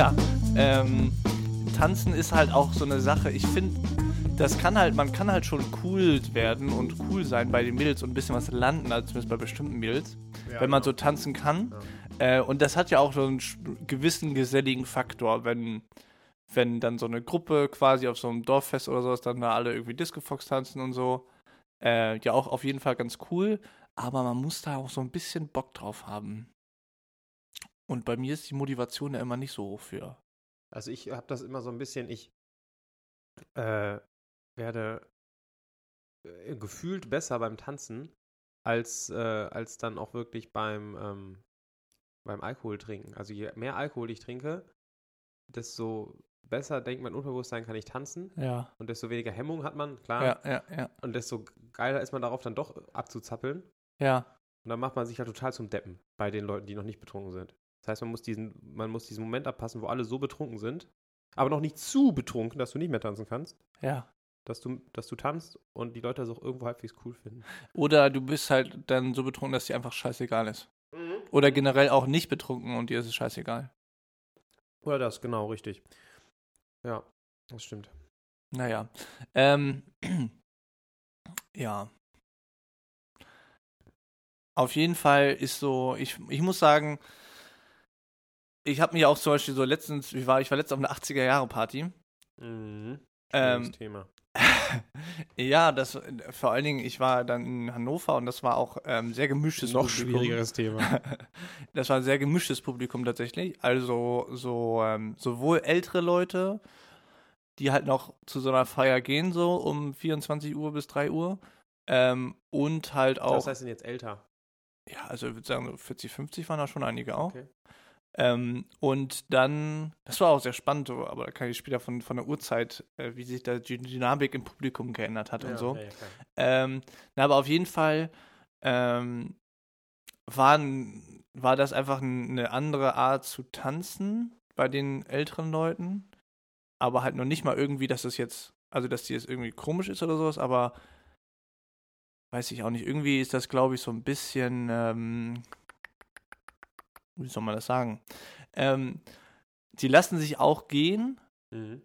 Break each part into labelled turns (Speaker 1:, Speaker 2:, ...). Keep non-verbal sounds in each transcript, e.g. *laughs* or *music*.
Speaker 1: Ja, ähm, Tanzen ist halt auch so eine Sache. Ich finde, das kann halt, man kann halt schon cool werden und cool sein bei den Mädels und ein bisschen was landen, also zumindest bei bestimmten Mädels,
Speaker 2: Ja,
Speaker 1: wenn man
Speaker 2: genau.
Speaker 1: so tanzen kann. Äh, und das hat ja auch so einen gewissen geselligen Faktor, wenn, wenn dann so eine Gruppe quasi auf so einem Dorffest oder sowas dann da alle irgendwie Disco Fox tanzen und so. Äh, ja, auch auf jeden Fall ganz cool, aber man muss da auch so ein bisschen Bock drauf haben. Und bei mir ist die Motivation ja immer nicht so hoch für.
Speaker 2: Also ich habe das immer so ein bisschen, ich äh, werde äh, gefühlt besser beim Tanzen, als, äh, als dann auch wirklich beim, ähm, beim Alkohol trinken. Also je mehr Alkohol ich trinke, desto besser denkt mein Unterbewusstsein, kann ich tanzen.
Speaker 1: Ja.
Speaker 2: Und desto weniger Hemmung hat man, klar.
Speaker 1: Ja, ja, ja.
Speaker 2: Und desto geiler ist man darauf, dann doch abzuzappeln.
Speaker 1: Ja.
Speaker 2: Und dann macht man sich halt total zum Deppen bei den Leuten, die noch nicht betrunken sind. Das heißt, man muss diesen, man muss diesen Moment abpassen, wo alle so betrunken sind, aber noch nicht zu betrunken, dass du nicht mehr tanzen kannst,
Speaker 1: Ja.
Speaker 2: dass du, dass du tanzt und die Leute das auch irgendwo halbwegs cool finden.
Speaker 1: Oder du bist halt dann so betrunken, dass dir einfach scheißegal ist. Oder generell auch nicht betrunken und dir ist es scheißegal.
Speaker 2: Oder das, genau, richtig. Ja, das stimmt.
Speaker 1: Naja. Ähm, *clears throat* ja. Auf jeden Fall ist so, ich, ich muss sagen, ich habe mir auch zum Beispiel so letztens, ich war, ich war letztens auf einer 80er-Jahre-Party.
Speaker 2: Mhm.
Speaker 1: Ähm,
Speaker 2: Thema. *laughs*
Speaker 1: ja, das vor allen Dingen, ich war dann in Hannover und das war auch ähm, sehr gemischtes
Speaker 2: Noch
Speaker 1: Publikum.
Speaker 2: schwierigeres Thema. *laughs*
Speaker 1: das war ein sehr gemischtes Publikum tatsächlich. Also so ähm, sowohl ältere Leute, die halt noch zu so einer Feier gehen, so um 24 Uhr bis 3 Uhr. Ähm, und halt auch,
Speaker 2: Was heißt denn jetzt älter?
Speaker 1: ja, also ich würde sagen, so 40, 50 waren da schon einige auch.
Speaker 2: Okay.
Speaker 1: Ähm, und dann, das war auch sehr spannend, aber da kann ich später von, von der Uhrzeit, äh, wie sich da die Dynamik im Publikum geändert hat und so.
Speaker 2: Ja, ja.
Speaker 1: Ähm, na, aber auf jeden Fall ähm, waren, war das einfach eine andere Art zu tanzen bei den älteren Leuten. Aber halt noch nicht mal irgendwie, dass es jetzt, also dass die jetzt irgendwie komisch ist oder sowas, aber weiß ich auch nicht. Irgendwie ist das, glaube ich, so ein bisschen, ähm, wie soll man das sagen? Ähm, die lassen sich auch gehen,
Speaker 2: Mhm.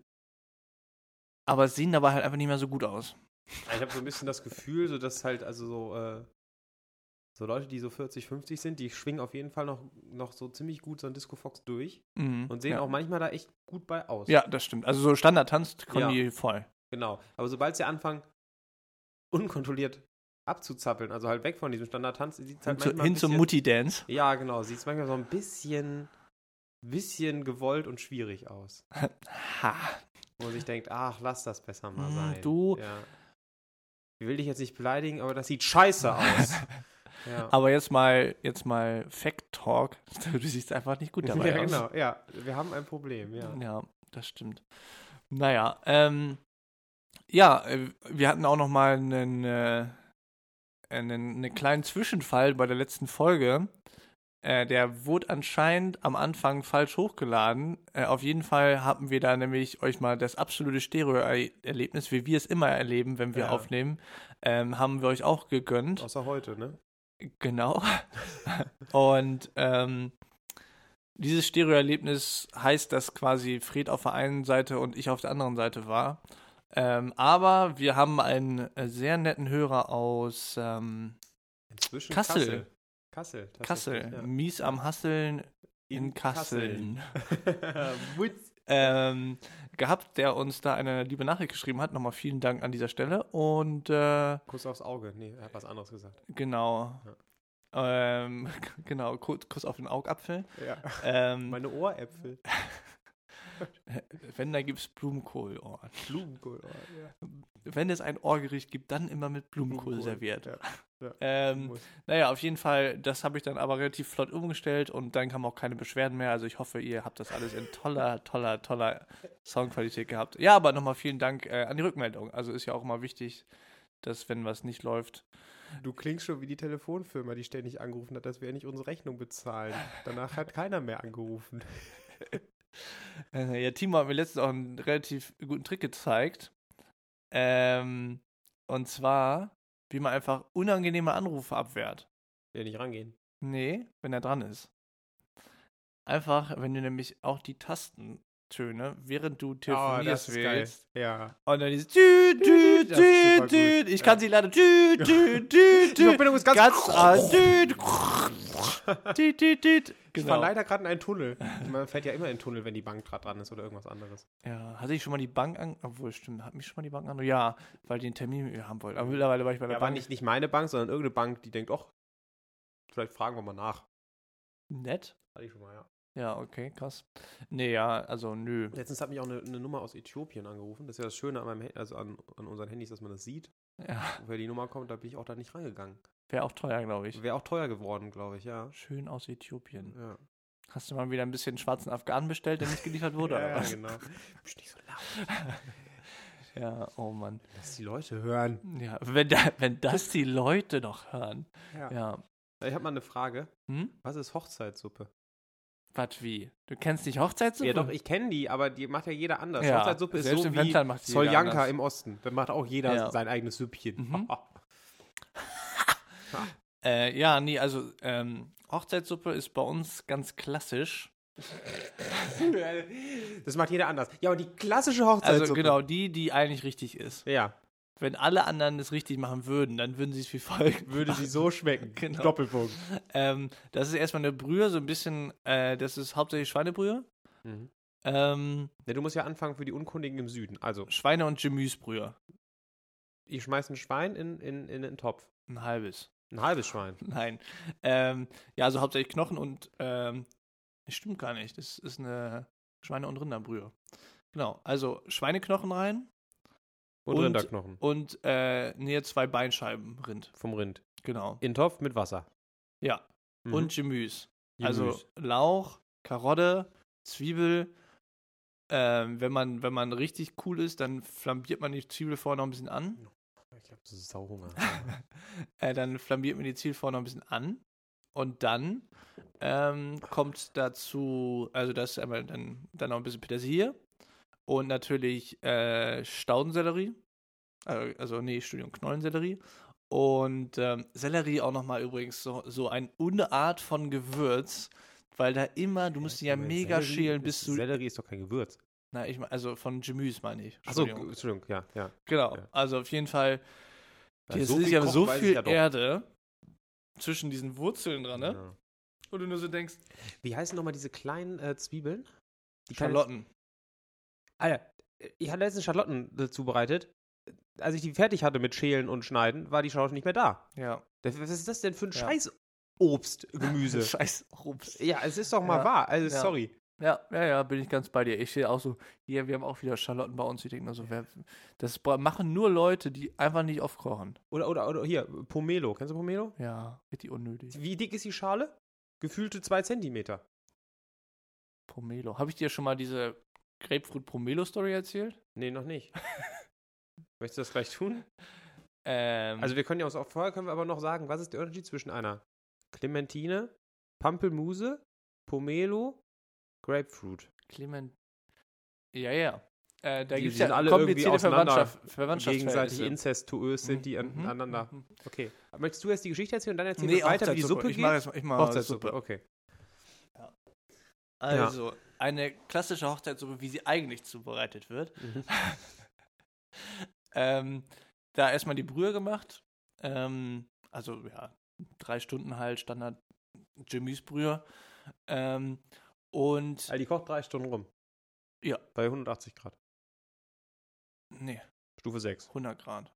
Speaker 1: aber sehen dabei halt einfach nicht mehr so gut aus.
Speaker 2: Ich habe so ein bisschen das Gefühl, so dass halt, also so, äh, so Leute, die so 40, 50 sind, die schwingen auf jeden Fall noch, noch so ziemlich gut so ein Disco Fox durch
Speaker 1: Mhm,
Speaker 2: und sehen
Speaker 1: ja.
Speaker 2: auch manchmal da echt gut bei aus.
Speaker 1: Ja, das stimmt. Also so Standard-Tanz können
Speaker 2: Ja.
Speaker 1: die voll.
Speaker 2: Genau. Aber sobald sie anfangen, unkontrolliert abzuzappeln, also halt weg von diesem Standard-Tanz, sieht es halt
Speaker 1: Hin, zu, hin zum Mutti-Dance.
Speaker 2: Ja, genau. Sieht es manchmal so ein bisschen, bisschen gewollt und schwierig aus. *laughs*
Speaker 1: Ha.
Speaker 2: Wo man sich denkt, ach, lass das besser mal
Speaker 1: Hm,
Speaker 2: sein.
Speaker 1: du-
Speaker 2: Ja. Ich will dich jetzt nicht beleidigen, aber das sieht scheiße aus. *laughs* ja.
Speaker 1: Aber jetzt mal, jetzt mal Fact Talk. *laughs* Du siehst einfach nicht gut dabei
Speaker 2: ja,
Speaker 1: aus.
Speaker 2: genau. Ja, wir haben ein Problem, ja.
Speaker 1: Ja, das stimmt. Naja, ähm, ja, äh, wir hatten auch noch mal einen, äh, einen, einen kleinen Zwischenfall bei der letzten Folge. Äh, der wurde anscheinend am Anfang falsch hochgeladen. Äh, auf jeden Fall haben wir da nämlich euch mal das absolute Stereo-Erlebnis, wie wir es immer erleben, wenn wir
Speaker 2: Ja.
Speaker 1: aufnehmen, ähm, haben wir euch auch gegönnt.
Speaker 2: Außer heute, ne?
Speaker 1: Genau. *laughs* Und ähm, dieses Stereo-Erlebnis heißt, dass quasi Fred auf der einen Seite und ich auf der anderen Seite war. Ähm, aber wir haben einen äh, sehr netten Hörer aus ähm,
Speaker 2: Inzwischen
Speaker 1: Kassel.
Speaker 2: Kassel. Kassel.
Speaker 1: Kassel.
Speaker 2: tatsächlich,
Speaker 1: Mies am Hasseln in, Kasseln. *laughs*
Speaker 2: Ja. Mutz.
Speaker 1: ähm, gehabt, der uns da eine liebe Nachricht geschrieben hat. Nochmal vielen Dank an dieser Stelle. Und äh,
Speaker 2: Kuss aufs Auge. Nee, er hat was anderes gesagt.
Speaker 1: genau. Ähm, *laughs* genau, Kuss Kuss auf den Augapfel.
Speaker 2: Ja.
Speaker 1: Ähm,
Speaker 2: Meine Ohräpfel. *laughs* *laughs*
Speaker 1: wenn, da gibt es.
Speaker 2: Blumenkohl. oh, ja.
Speaker 1: Wenn es ein Ohrgericht gibt, dann immer mit Blumenkohl,
Speaker 2: Blumenkohl,
Speaker 1: serviert.
Speaker 2: ja, ja. *laughs*
Speaker 1: Ähm, naja, auf jeden Fall, das habe ich dann aber relativ flott umgestellt und dann kamen auch keine Beschwerden mehr. Also ich hoffe, ihr habt das alles in toller, *laughs* toller, toller Soundqualität gehabt. Ja, aber nochmal vielen Dank äh, an die Rückmeldung. Also ist ja auch immer wichtig, dass wenn was nicht läuft.
Speaker 2: Du klingst schon wie die Telefonfirma, die ständig angerufen hat, dass wir nicht unsere Rechnung bezahlen. Danach hat keiner mehr angerufen.
Speaker 1: Äh, ja, Timo hat mir letztens auch einen relativ guten Trick gezeigt. Ähm, und zwar, wie man einfach unangenehme Anrufe abwehrt.
Speaker 2: Der nicht rangehen.
Speaker 1: Nee, wenn er dran ist. Einfach, wenn du nämlich auch die Tastentöne, während du
Speaker 2: Oh,
Speaker 1: telefonierst, wählst.
Speaker 2: Ja.
Speaker 1: Und dann dieses
Speaker 2: super
Speaker 1: Tüt, Tüt.
Speaker 2: gut.
Speaker 1: Ich kann sie leider Tüt, Tüt, Tüt,
Speaker 2: Die Verbindung ist ganz-
Speaker 1: ganz *laughs* ah, Tüt, Tüt, Tüt, Tüt.
Speaker 2: Ich
Speaker 1: Genau.
Speaker 2: war leider gerade in einen Tunnel. *laughs* Man fährt ja immer in einen Tunnel, wenn die Bank gerade dran ist oder irgendwas anderes.
Speaker 1: Ja, hatte ich schon mal die Bank an, obwohl, stimmt, hat mich schon mal die Bank an, ja, weil die einen Termin mit mir haben wollten. Aber mittlerweile war ich bei der
Speaker 2: Ja, war
Speaker 1: Bank.
Speaker 2: nicht, nicht meine Bank, sondern irgendeine Bank, die denkt, ach, vielleicht fragen wir mal nach.
Speaker 1: Nett?
Speaker 2: Hatte ich schon mal, ja.
Speaker 1: Ja, okay, krass. Nee, ja, also nö.
Speaker 2: Letztens hat mich auch eine, eine Nummer aus Äthiopien angerufen. Das ist ja das Schöne an, meinem, also an, an unseren Handys, dass man das sieht.
Speaker 1: Ja,
Speaker 2: Woher die Nummer kommt, da bin ich auch da nicht rangegangen.
Speaker 1: wäre auch teuer, glaube ich.
Speaker 2: Wäre auch teuer geworden, glaube ich, ja.
Speaker 1: Schön aus Äthiopien.
Speaker 2: Ja,
Speaker 1: Hast du mal wieder ein bisschen schwarzen Afghanen bestellt, der nicht geliefert wurde?
Speaker 2: ja,
Speaker 1: was?
Speaker 2: genau. Bist nicht so laut. *laughs*
Speaker 1: Ja, oh Mann.
Speaker 2: Lass die Leute hören.
Speaker 1: Ja, wenn, da, wenn das die Leute noch hören.
Speaker 2: Ja.
Speaker 1: Ja.
Speaker 2: Ich habe mal eine Frage.
Speaker 1: Hm?
Speaker 2: Was ist Hochzeitssuppe?
Speaker 1: Was wie? Du kennst nicht Hochzeitssuppe?
Speaker 2: Ja, doch, ich kenne die, aber die macht ja jeder anders.
Speaker 1: Ja,
Speaker 2: Hochzeitssuppe ist so wie
Speaker 1: macht
Speaker 2: Soljanka im Osten. Da macht auch jeder
Speaker 1: Ja.
Speaker 2: sein eigenes Süppchen.
Speaker 1: Mhm. *laughs* Äh, ja, nee, also ähm, Hochzeitssuppe ist bei uns ganz klassisch.
Speaker 2: das macht jeder anders. Ja, und die klassische Hochzeitssuppe.
Speaker 1: Also genau, die, die eigentlich richtig ist.
Speaker 2: Ja,
Speaker 1: Wenn alle anderen es richtig machen würden, dann würden sie es wie folgt. *laughs*
Speaker 2: würde sie so schmecken. *laughs*
Speaker 1: Genau.
Speaker 2: Doppelpunkt.
Speaker 1: Ähm, das ist erstmal eine Brühe, so ein bisschen, äh, das ist hauptsächlich Schweinebrühe.
Speaker 2: Mhm.
Speaker 1: Ähm,
Speaker 2: Ja, du musst ja anfangen für die Unkundigen im Süden. Also,
Speaker 1: Schweine- und Gemüsebrühe.
Speaker 2: ich schmeiß ein Schwein in, in, in einen Topf.
Speaker 1: Ein halbes.
Speaker 2: Ein halbes Schwein. *laughs*
Speaker 1: Nein. Ähm, ja, also hauptsächlich Knochen und, ähm, das stimmt gar nicht. Das ist eine Schweine- und Rinderbrühe. Genau, also Schweineknochen rein
Speaker 2: Und,
Speaker 1: Und-
Speaker 2: Rinderknochen.
Speaker 1: und äh, nee, zwei Beinscheiben Rind.
Speaker 2: Vom Rind.
Speaker 1: Genau.
Speaker 2: In Topf mit Wasser.
Speaker 1: Ja.
Speaker 2: Mhm.
Speaker 1: Und Gemüse. Also
Speaker 2: Gemüse.
Speaker 1: Lauch, Karotte, Zwiebel. Ähm, wenn, man, wenn man richtig cool ist, dann flambiert man die Zwiebel vorher noch ein bisschen an.
Speaker 2: Ich hab so Sauhunger. *laughs*
Speaker 1: Äh, dann flambiert man die Zwiebel vorher noch ein bisschen an. Und dann ähm, kommt dazu, also das ist einmal dann, dann noch ein bisschen Petersilie. Und natürlich äh, Staudensellerie. Äh, also, nee, Studium Knollensellerie. Und ähm, Sellerie auch nochmal übrigens so, so eine Unart von Gewürz, weil da immer, du musst die ja mega
Speaker 2: Sellerie
Speaker 1: schälen,
Speaker 2: ist-
Speaker 1: bis du.
Speaker 2: Sellerie ist doch kein Gewürz.
Speaker 1: Na, ich mein, also von Gemüse meine ich.
Speaker 2: Achso,
Speaker 1: Entschuldigung.
Speaker 2: Ja, ja.
Speaker 1: Genau.
Speaker 2: ja.
Speaker 1: Also auf jeden Fall,
Speaker 2: so
Speaker 1: ist ja so viel
Speaker 2: ja.
Speaker 1: Erde zwischen diesen Wurzeln dran, ne?
Speaker 2: Ja.
Speaker 1: Und du nur so denkst,
Speaker 2: Wie heißen nochmal diese kleinen äh, Zwiebeln? Die
Speaker 1: Schalotten.
Speaker 2: Alter, ich hatte letztens Schalotten äh, zubereitet. Als ich die fertig hatte mit Schälen und Schneiden, war die Schalotte nicht mehr da.
Speaker 1: Ja.
Speaker 2: Das- Was ist das denn für ein
Speaker 1: Ja.
Speaker 2: scheiß Obst, *laughs* Gemüse?
Speaker 1: Scheiß Obst.
Speaker 2: ja, es ist doch mal
Speaker 1: Ja.
Speaker 2: wahr. Also,
Speaker 1: Ja.
Speaker 2: sorry.
Speaker 1: Ja, ja, ja, bin ich ganz bei dir. Ich sehe auch so, hier, wir haben auch wieder Schalotten bei uns. Ich denke nur so, wer, das machen nur Leute, die einfach nicht oft kochen.
Speaker 2: Oder, oder, oder hier, Pomelo. Kennst du Pomelo?
Speaker 1: Ja, richtig unnötig.
Speaker 2: Wie dick ist die Schale? Gefühlte zwei Zentimeter.
Speaker 1: Pomelo. Habe ich dir schon mal diese Grapefruit-Pomelo-Story erzählt?
Speaker 2: Nee, noch nicht. *laughs* Möchtest du das gleich tun?
Speaker 1: Ähm,
Speaker 2: Also wir können ja uns auch vorher können wir aber noch sagen, was ist der Unterschied zwischen einer Clementine, Pampelmuse, Pomelo, Grapefruit?
Speaker 1: Clement. Ja, ja. Äh, da
Speaker 2: Die
Speaker 1: gibt es
Speaker 2: sind
Speaker 1: ja
Speaker 2: alle irgendwie
Speaker 1: komplizierte
Speaker 2: auseinander,
Speaker 1: Verwandtschaft,
Speaker 2: Gegenseitig inzestuös sind die
Speaker 1: Mhm,
Speaker 2: aneinander.
Speaker 1: mhm.
Speaker 2: Okay. Möchtest du jetzt die Geschichte erzählen und dann erzählen
Speaker 1: Nee,
Speaker 2: wir weiter, wie die. Suppe
Speaker 1: ich
Speaker 2: geht?
Speaker 1: mache jetzt ich mach
Speaker 2: Hochzeitssuppe,
Speaker 1: Suppe.
Speaker 2: okay.
Speaker 1: Also, eine klassische Hochzeitssuppe, wie sie eigentlich zubereitet wird.
Speaker 2: Mhm. *laughs*
Speaker 1: ähm, da erstmal die Brühe gemacht. Ähm, also, ja, drei Stunden halt, Standard Gemüsebrühe. Ähm, und,
Speaker 2: Also die kocht drei Stunden rum.
Speaker 1: ja,
Speaker 2: Bei 180 Grad.
Speaker 1: nee,
Speaker 2: Stufe 6.
Speaker 1: 100 Grad.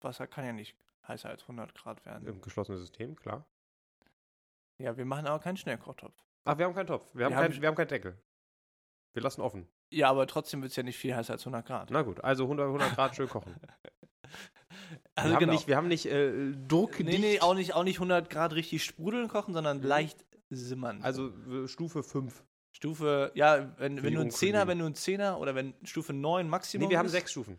Speaker 1: Wasser kann ja nicht heißer als 100 Grad werden.
Speaker 2: Im geschlossenen System, klar.
Speaker 1: Ja, wir machen aber keinen Schnellkochtopf.
Speaker 2: Ach, wir haben keinen Topf. Wir haben,
Speaker 1: Wir haben-
Speaker 2: kein, wir haben keinen Deckel. Wir lassen offen.
Speaker 1: Ja, aber trotzdem wird es ja nicht viel heißer als 100 Grad.
Speaker 2: Na gut, also 100, 100 Grad schön kochen. *laughs*
Speaker 1: Also
Speaker 2: wir, haben
Speaker 1: genau.
Speaker 2: nicht, wir haben nicht äh, Druck.
Speaker 1: Nee, nee, auch nicht, auch nicht 100 Grad richtig sprudeln kochen, sondern leicht simmern.
Speaker 2: Also äh, Stufe 5.
Speaker 1: Stufe, ja, wenn, wenn du einen Zehner, wenn du einen Zehner oder wenn Stufe 9 Maximum
Speaker 2: Nee, wir haben
Speaker 1: ist,
Speaker 2: sechs Stufen.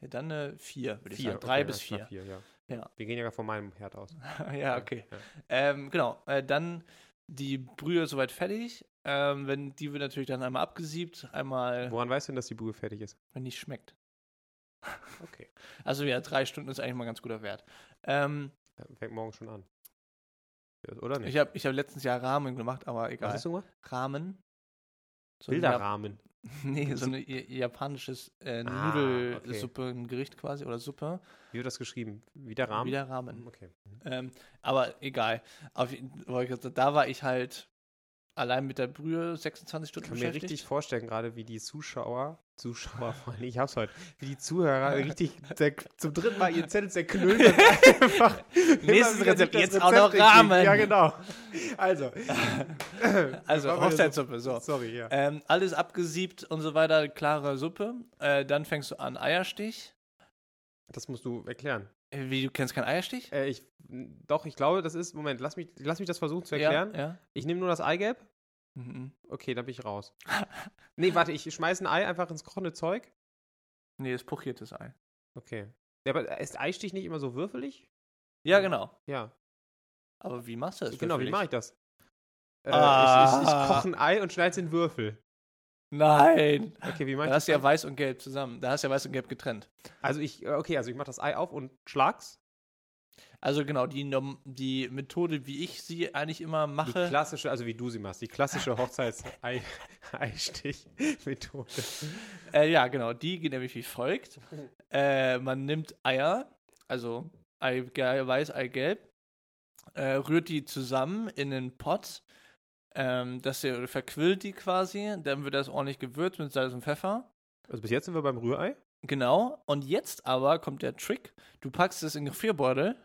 Speaker 1: Ja, dann eine 4, würde ich
Speaker 2: Vier.
Speaker 1: sagen. Drei
Speaker 2: okay,
Speaker 1: bis 4.
Speaker 2: vier ja.
Speaker 1: Ja.
Speaker 2: Wir gehen ja von meinem Herd aus. *laughs*
Speaker 1: ja, okay.
Speaker 2: Ja.
Speaker 1: Ähm, genau, äh, dann die Brühe soweit fertig. Ähm, wenn, die wird natürlich dann einmal abgesiebt, einmal,
Speaker 2: Woran weißt du denn, dass die Brühe fertig ist?
Speaker 1: wenn die schmeckt. *laughs*
Speaker 2: Okay.
Speaker 1: Also ja, drei Stunden ist eigentlich mal ein ganz guter Wert. Ähm,
Speaker 2: Fängt morgen schon an. oder nicht?
Speaker 1: Ich habe ich hab letztens Jahr Ramen gemacht, aber
Speaker 2: Was
Speaker 1: egal.
Speaker 2: hast du gemacht?
Speaker 1: Ramen. So
Speaker 2: Bilderrahmen. *laughs*
Speaker 1: Nee, so ein japanisches äh,
Speaker 2: Ah,
Speaker 1: Nudelsuppe, ein Gericht quasi, oder Suppe.
Speaker 2: Wie wird das geschrieben? Wieder Rahmen?
Speaker 1: Wieder Ramen.
Speaker 2: Okay.
Speaker 1: Ähm, aber egal. Auf, da war ich halt allein mit der Brühe 26
Speaker 2: Ich
Speaker 1: Stunden
Speaker 2: kann mir richtig vorstellen, gerade wie die Zuschauer, Zuschauer *laughs* allem, ich hab's heute, wie die Zuhörer richtig zum dritten Mal ihren Zettel zerknüllen *laughs* und einfach
Speaker 1: Nächstes Rezept, jetzt auch noch. Rahmen.
Speaker 2: Ja, genau. Also. *laughs*
Speaker 1: Also Hochzeitssuppe, so.
Speaker 2: Sorry, ja.
Speaker 1: Ähm, alles abgesiebt und so weiter, klare Suppe. Äh, dann fängst du an Eierstich.
Speaker 2: Das musst du erklären.
Speaker 1: Äh, Wie, du kennst keinen Eierstich?
Speaker 2: Äh, ich, doch, ich glaube, das ist, Moment, lass mich, lass mich das versuchen zu erklären.
Speaker 1: Ja, ja.
Speaker 2: Ich nehme nur das Eigelb.
Speaker 1: Mhm.
Speaker 2: Okay, dann bin ich raus. *laughs* nee, warte, ich schmeiße ein Ei einfach ins kochende Zeug.
Speaker 1: Nee, ist pochiertes Ei.
Speaker 2: Okay. Ja, aber ist Eistich nicht immer so würfelig?
Speaker 1: Ja, genau.
Speaker 2: Ja.
Speaker 1: Aber wie machst du das?
Speaker 2: genau, wie
Speaker 1: würfelig?
Speaker 2: mache ich das? Äh,
Speaker 1: Ah.
Speaker 2: ich, ich, ich koche ein Ei und schneide es in Würfel.
Speaker 1: Nein.
Speaker 2: Okay, wie mache ich
Speaker 1: Da hast du ja weiß und gelb zusammen. Da hast du ja weiß und gelb getrennt.
Speaker 2: Also ich, okay, also ich mache das Ei auf und schlag's.
Speaker 1: Also genau, die, die Methode, wie ich sie eigentlich immer
Speaker 2: Die
Speaker 1: mache.
Speaker 2: klassische, also wie du sie machst, die klassische Hochzeits-Eistich-Methode. *laughs*
Speaker 1: Äh, ja, genau, die geht nämlich wie folgt. Äh, man nimmt Eier, also Eigelb, weiß, Eigelb, äh, rührt die zusammen in einen Pot, ähm, dass ihr verquillt die quasi, dann wird das ordentlich gewürzt mit Salz und Pfeffer.
Speaker 2: Also bis jetzt sind wir beim Rührei.
Speaker 1: Genau, und jetzt aber kommt der Trick, du packst es in den Gefrierbeutel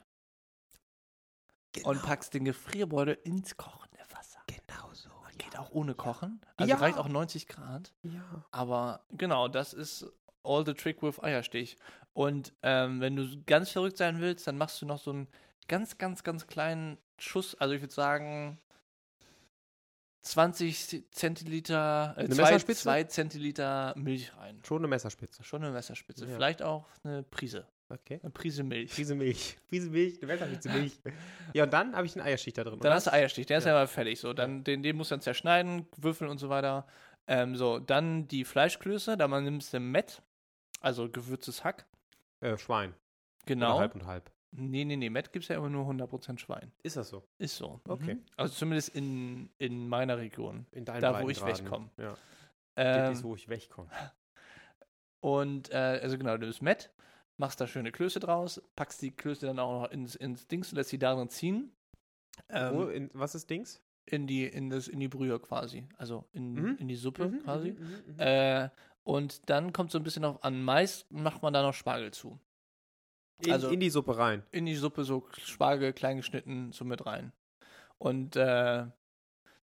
Speaker 1: und packst den Gefrierbeutel ins kochende Wasser.
Speaker 2: Genau so.
Speaker 1: Geht auch ohne Kochen, also
Speaker 2: Ja.
Speaker 1: reicht auch 90 Grad.
Speaker 2: Ja.
Speaker 1: Aber genau, das ist all the trick with Eierstich. Und ähm, wenn du ganz verrückt sein willst, dann machst du noch so einen ganz, ganz, ganz kleinen Schuss. Also ich würde sagen 20 Zentiliter, äh, zwei,
Speaker 2: Messerspitze?
Speaker 1: zwei Zentiliter Milch rein.
Speaker 2: Schon eine Messerspitze.
Speaker 1: Schon eine Messerspitze.
Speaker 2: Ja.
Speaker 1: Vielleicht auch eine Prise.
Speaker 2: Okay.
Speaker 1: Eine Prise Milch.
Speaker 2: Prise Milch. *laughs* Prise Milch, eine Messerspitze Milch. *laughs* Ja, und dann habe ich einen Eierstich da drin.
Speaker 1: Dann
Speaker 2: oder?
Speaker 1: hast du Eierstich, der ist
Speaker 2: Ja.
Speaker 1: ja mal fertig. So, dann, den, den musst du dann zerschneiden, würfeln und so weiter. Ähm, so, dann die Fleischklöße, da man nimmst du Met, also gewürztes Hack.
Speaker 2: äh, Schwein.
Speaker 1: Genau.
Speaker 2: Oder halb und halb.
Speaker 1: Nee, nee, nee, Met gibt es ja immer nur 100% Schwein.
Speaker 2: Ist das so?
Speaker 1: Ist so.
Speaker 2: Okay.
Speaker 1: Mhm. Also zumindest in, in meiner Region.
Speaker 2: In deinen
Speaker 1: Da, wo ich wegkomme.
Speaker 2: Ja.
Speaker 1: Ähm,
Speaker 2: das ist, wo ich wegkomme.
Speaker 1: und, äh, also genau, du bist Met, machst da schöne Klöße draus, packst die Klöße dann auch noch ins, ins Dings und lässt die darin ziehen. Ähm,
Speaker 2: wo, in, was ist Dings?
Speaker 1: in, die, in, das, in die Brühe quasi. Also in,
Speaker 2: Mhm.
Speaker 1: in die Suppe
Speaker 2: Mhm,
Speaker 1: quasi.
Speaker 2: mhm, mhm, mhm.
Speaker 1: Äh, und dann kommt so ein bisschen noch an Mais, macht man da noch Spargel zu.
Speaker 2: In,
Speaker 1: also-
Speaker 2: in die Suppe rein.
Speaker 1: in die Suppe so Spargel klein geschnitten so mit rein. Und äh,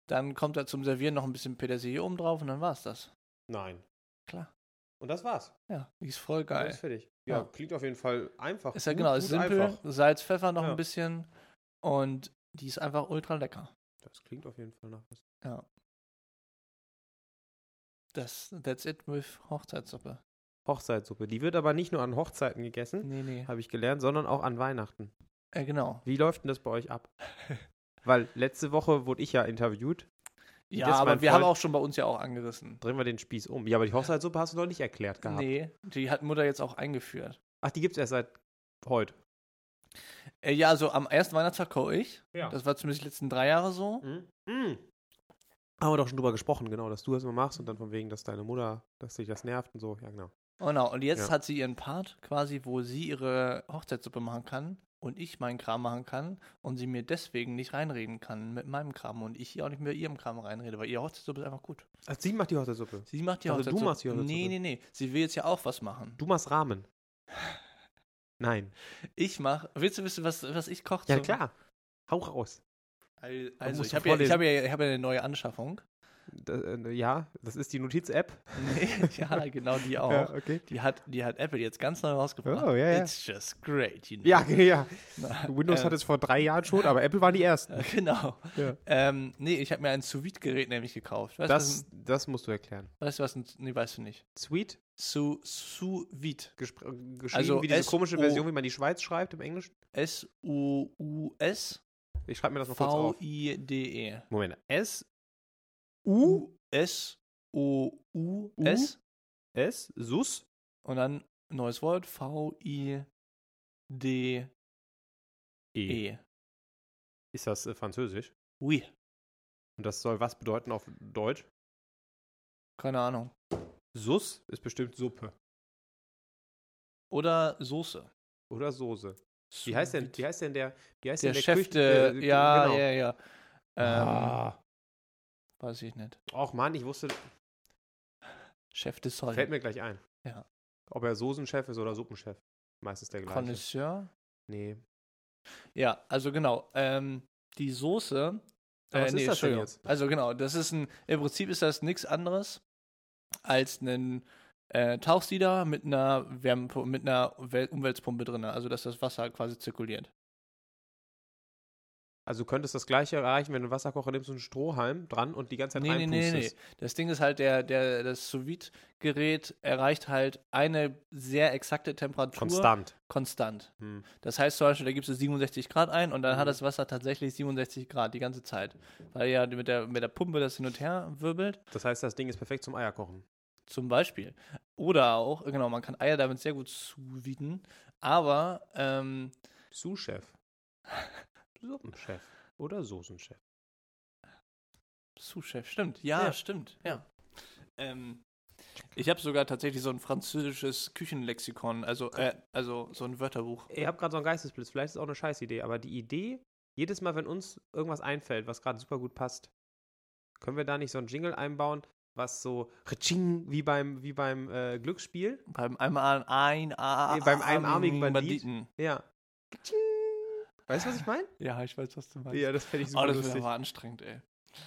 Speaker 1: dann kommt da zum Servieren noch ein bisschen Petersilie oben drauf und dann war's das.
Speaker 2: Nein.
Speaker 1: Klar.
Speaker 2: Und das war's.
Speaker 1: Ja, die ist voll geil.
Speaker 2: Ist fertig. Ja,
Speaker 1: Ja.
Speaker 2: klingt auf jeden Fall einfach.
Speaker 1: Ist ja
Speaker 2: Gut-
Speaker 1: genau, ist simpel.
Speaker 2: Einfach.
Speaker 1: Salz, Pfeffer noch
Speaker 2: Ja.
Speaker 1: ein bisschen und die ist einfach ultra lecker.
Speaker 2: Das klingt auf jeden Fall nach was.
Speaker 1: Ja. Das, that's it with Hochzeitssuppe.
Speaker 2: Hochzeitssuppe. Die wird aber nicht nur an Hochzeiten gegessen,
Speaker 1: Nee, nee.
Speaker 2: habe ich gelernt, sondern auch an Weihnachten.
Speaker 1: Äh, genau.
Speaker 2: Wie läuft denn das bei euch ab? *laughs* Weil letzte Woche wurde ich ja interviewt.
Speaker 1: Ja, aber wir haben auch schon bei uns ja auch angerissen.
Speaker 2: Drehen wir den Spieß um. Ja, aber die Hochzeitssuppe hast du noch nicht erklärt gehabt.
Speaker 1: Nee, die hat Mutter jetzt auch eingeführt.
Speaker 2: Ach, die gibt's erst seit heute.
Speaker 1: Äh, ja, also am ersten Weihnachtstag koche ich.
Speaker 2: Ja.
Speaker 1: Das war zumindest die letzten drei Jahre so.
Speaker 2: Mhm. Mhm. Haben wir doch schon drüber gesprochen, genau, dass du das immer machst und dann von wegen, dass deine Mutter, dass dich das nervt und so. Ja, genau.
Speaker 1: Genau, und jetzt
Speaker 2: Ja.
Speaker 1: hat sie ihren Part quasi, wo sie ihre Hochzeitssuppe machen kann und ich meinen Kram machen kann und sie mir deswegen nicht reinreden kann mit meinem Kram und ich auch nicht mit ihrem Kram reinrede, weil ihre Hochzeitssuppe ist einfach gut.
Speaker 2: Also sie macht die Hochzeitssuppe.
Speaker 1: Sie macht die
Speaker 2: Also du
Speaker 1: Hochzeitssuppe.
Speaker 2: machst die
Speaker 1: Nee,
Speaker 2: Hochzeitssuppe.
Speaker 1: nee, nee. Sie will jetzt ja auch was machen.
Speaker 2: Du machst Rahmen. *sighs* Nein.
Speaker 1: Ich mach. Willst du wissen, was, was ich koche?
Speaker 2: Ja, klar. Hau raus.
Speaker 1: Al- Also,
Speaker 2: musst
Speaker 1: ich
Speaker 2: du
Speaker 1: habe ja, ich hab ja, ich hab ja eine neue Anschaffung.
Speaker 2: Äh, ja, das ist die Notiz-App.
Speaker 1: Nee, *laughs* ja, genau, die *laughs* auch.
Speaker 2: Ja, okay.
Speaker 1: Die hat, die hat Apple jetzt ganz neu rausgebracht.
Speaker 2: Oh, ja, ja.
Speaker 1: It's just great, you know.
Speaker 2: Ja, ja.
Speaker 1: Na,
Speaker 2: Windows
Speaker 1: äh,
Speaker 2: hat es vor drei Jahren schon, aber Apple waren die ersten. *laughs*
Speaker 1: äh, Genau.
Speaker 2: Ja.
Speaker 1: Ähm, nee, ich habe mir ein Sous-Vide-Gerät nämlich gekauft. Weißt,
Speaker 2: Das,
Speaker 1: ein-
Speaker 2: das musst du erklären.
Speaker 1: weißt du, was ein, nee, weißt du nicht.
Speaker 2: Sweet,
Speaker 1: Sous-
Speaker 2: gespr- äh, geschrieben
Speaker 1: Also
Speaker 2: wie diese komische Version, wie man die Schweiz schreibt im Englischen.
Speaker 1: S-U-U-S
Speaker 2: Ich schreibe mir das mal kurz auf.
Speaker 1: V-I-D-E.
Speaker 2: Moment. S,
Speaker 1: U-S-O-U-S.
Speaker 2: S, Sus,
Speaker 1: Und dann neues Wort. V-I-D-E.
Speaker 2: E. Ist das äh, Französisch?
Speaker 1: Oui.
Speaker 2: Und das soll was bedeuten auf Deutsch?
Speaker 1: Keine Ahnung.
Speaker 2: Sus ist bestimmt Suppe
Speaker 1: Oder Soße.
Speaker 2: oder Soße. Wie heißt denn, wie heißt denn der, wie heißt
Speaker 1: der
Speaker 2: denn
Speaker 1: Chef,
Speaker 2: Küchen-
Speaker 1: der,
Speaker 2: äh,
Speaker 1: ja,
Speaker 2: genau.
Speaker 1: ja, ja. Ähm,
Speaker 2: ah.
Speaker 1: Weiß ich nicht.
Speaker 2: Och Mann, ich wusste,
Speaker 1: Chef de Sol.
Speaker 2: fällt mir gleich ein.
Speaker 1: Ja.
Speaker 2: Ob er Soßenchef ist oder Suppenchef. Meistens der gleiche.
Speaker 1: Connoisseur.
Speaker 2: Nee.
Speaker 1: Ja, also genau. Ähm, die Soße.
Speaker 2: Aber was ist das denn jetzt?
Speaker 1: Also genau, das ist ein, im Prinzip ist das nichts anderes als ein äh, Tauchsieder mit einer Wärmepumpe, mit einer Wel- Umweltpumpe drin, also dass das Wasser quasi zirkuliert.
Speaker 2: Also du könntest das gleiche erreichen, wenn du einen Wasserkocher nimmst und einen Strohhalm dran und die ganze Zeit
Speaker 1: Nee, nee, nee, nee.
Speaker 2: reinpustest.
Speaker 1: Das Ding ist halt, der, der, das sous gerät erreicht halt eine sehr exakte Temperatur
Speaker 2: Konstant.
Speaker 1: konstant.
Speaker 2: Hm.
Speaker 1: Das heißt zum Beispiel, da gibst du 67 Grad ein und dann hat
Speaker 2: Mhm.
Speaker 1: das Wasser tatsächlich 67 Grad die ganze Zeit. Weil ja mit der, mit der Pumpe das hin und her wirbelt,
Speaker 2: Das heißt, das Ding ist perfekt zum Eierkochen.
Speaker 1: zum Beispiel. Oder auch, genau, man kann Eier damit sehr gut zuwieten, aber ähm,
Speaker 2: Sous-Chef. *laughs* Suppenchef. Oder Soßenchef.
Speaker 1: Sous-Chef, stimmt. Ja,
Speaker 2: Ja.
Speaker 1: stimmt, ja. Ähm, ich habe sogar tatsächlich so ein französisches Küchenlexikon, also, äh, also so ein Wörterbuch.
Speaker 2: Ihr habt gerade so einen Geistesblitz. Vielleicht ist es auch eine Scheißidee, aber die Idee, jedes Mal, wenn uns irgendwas einfällt, was gerade super gut passt, können wir da nicht so einen Jingle einbauen, was so Ritsching, wie beim, wie beim äh, Glücksspiel?
Speaker 1: Beim einmal ein, ein,
Speaker 2: Nee, beim einarmigen Bandit. Ja. Ritsching. Weißt du, was ich meine?
Speaker 1: Ja, ich weiß, was du meinst.
Speaker 2: Ja, das fände ich
Speaker 1: oh,
Speaker 2: super
Speaker 1: das wäre
Speaker 2: lustig.
Speaker 1: aber anstrengend, ey.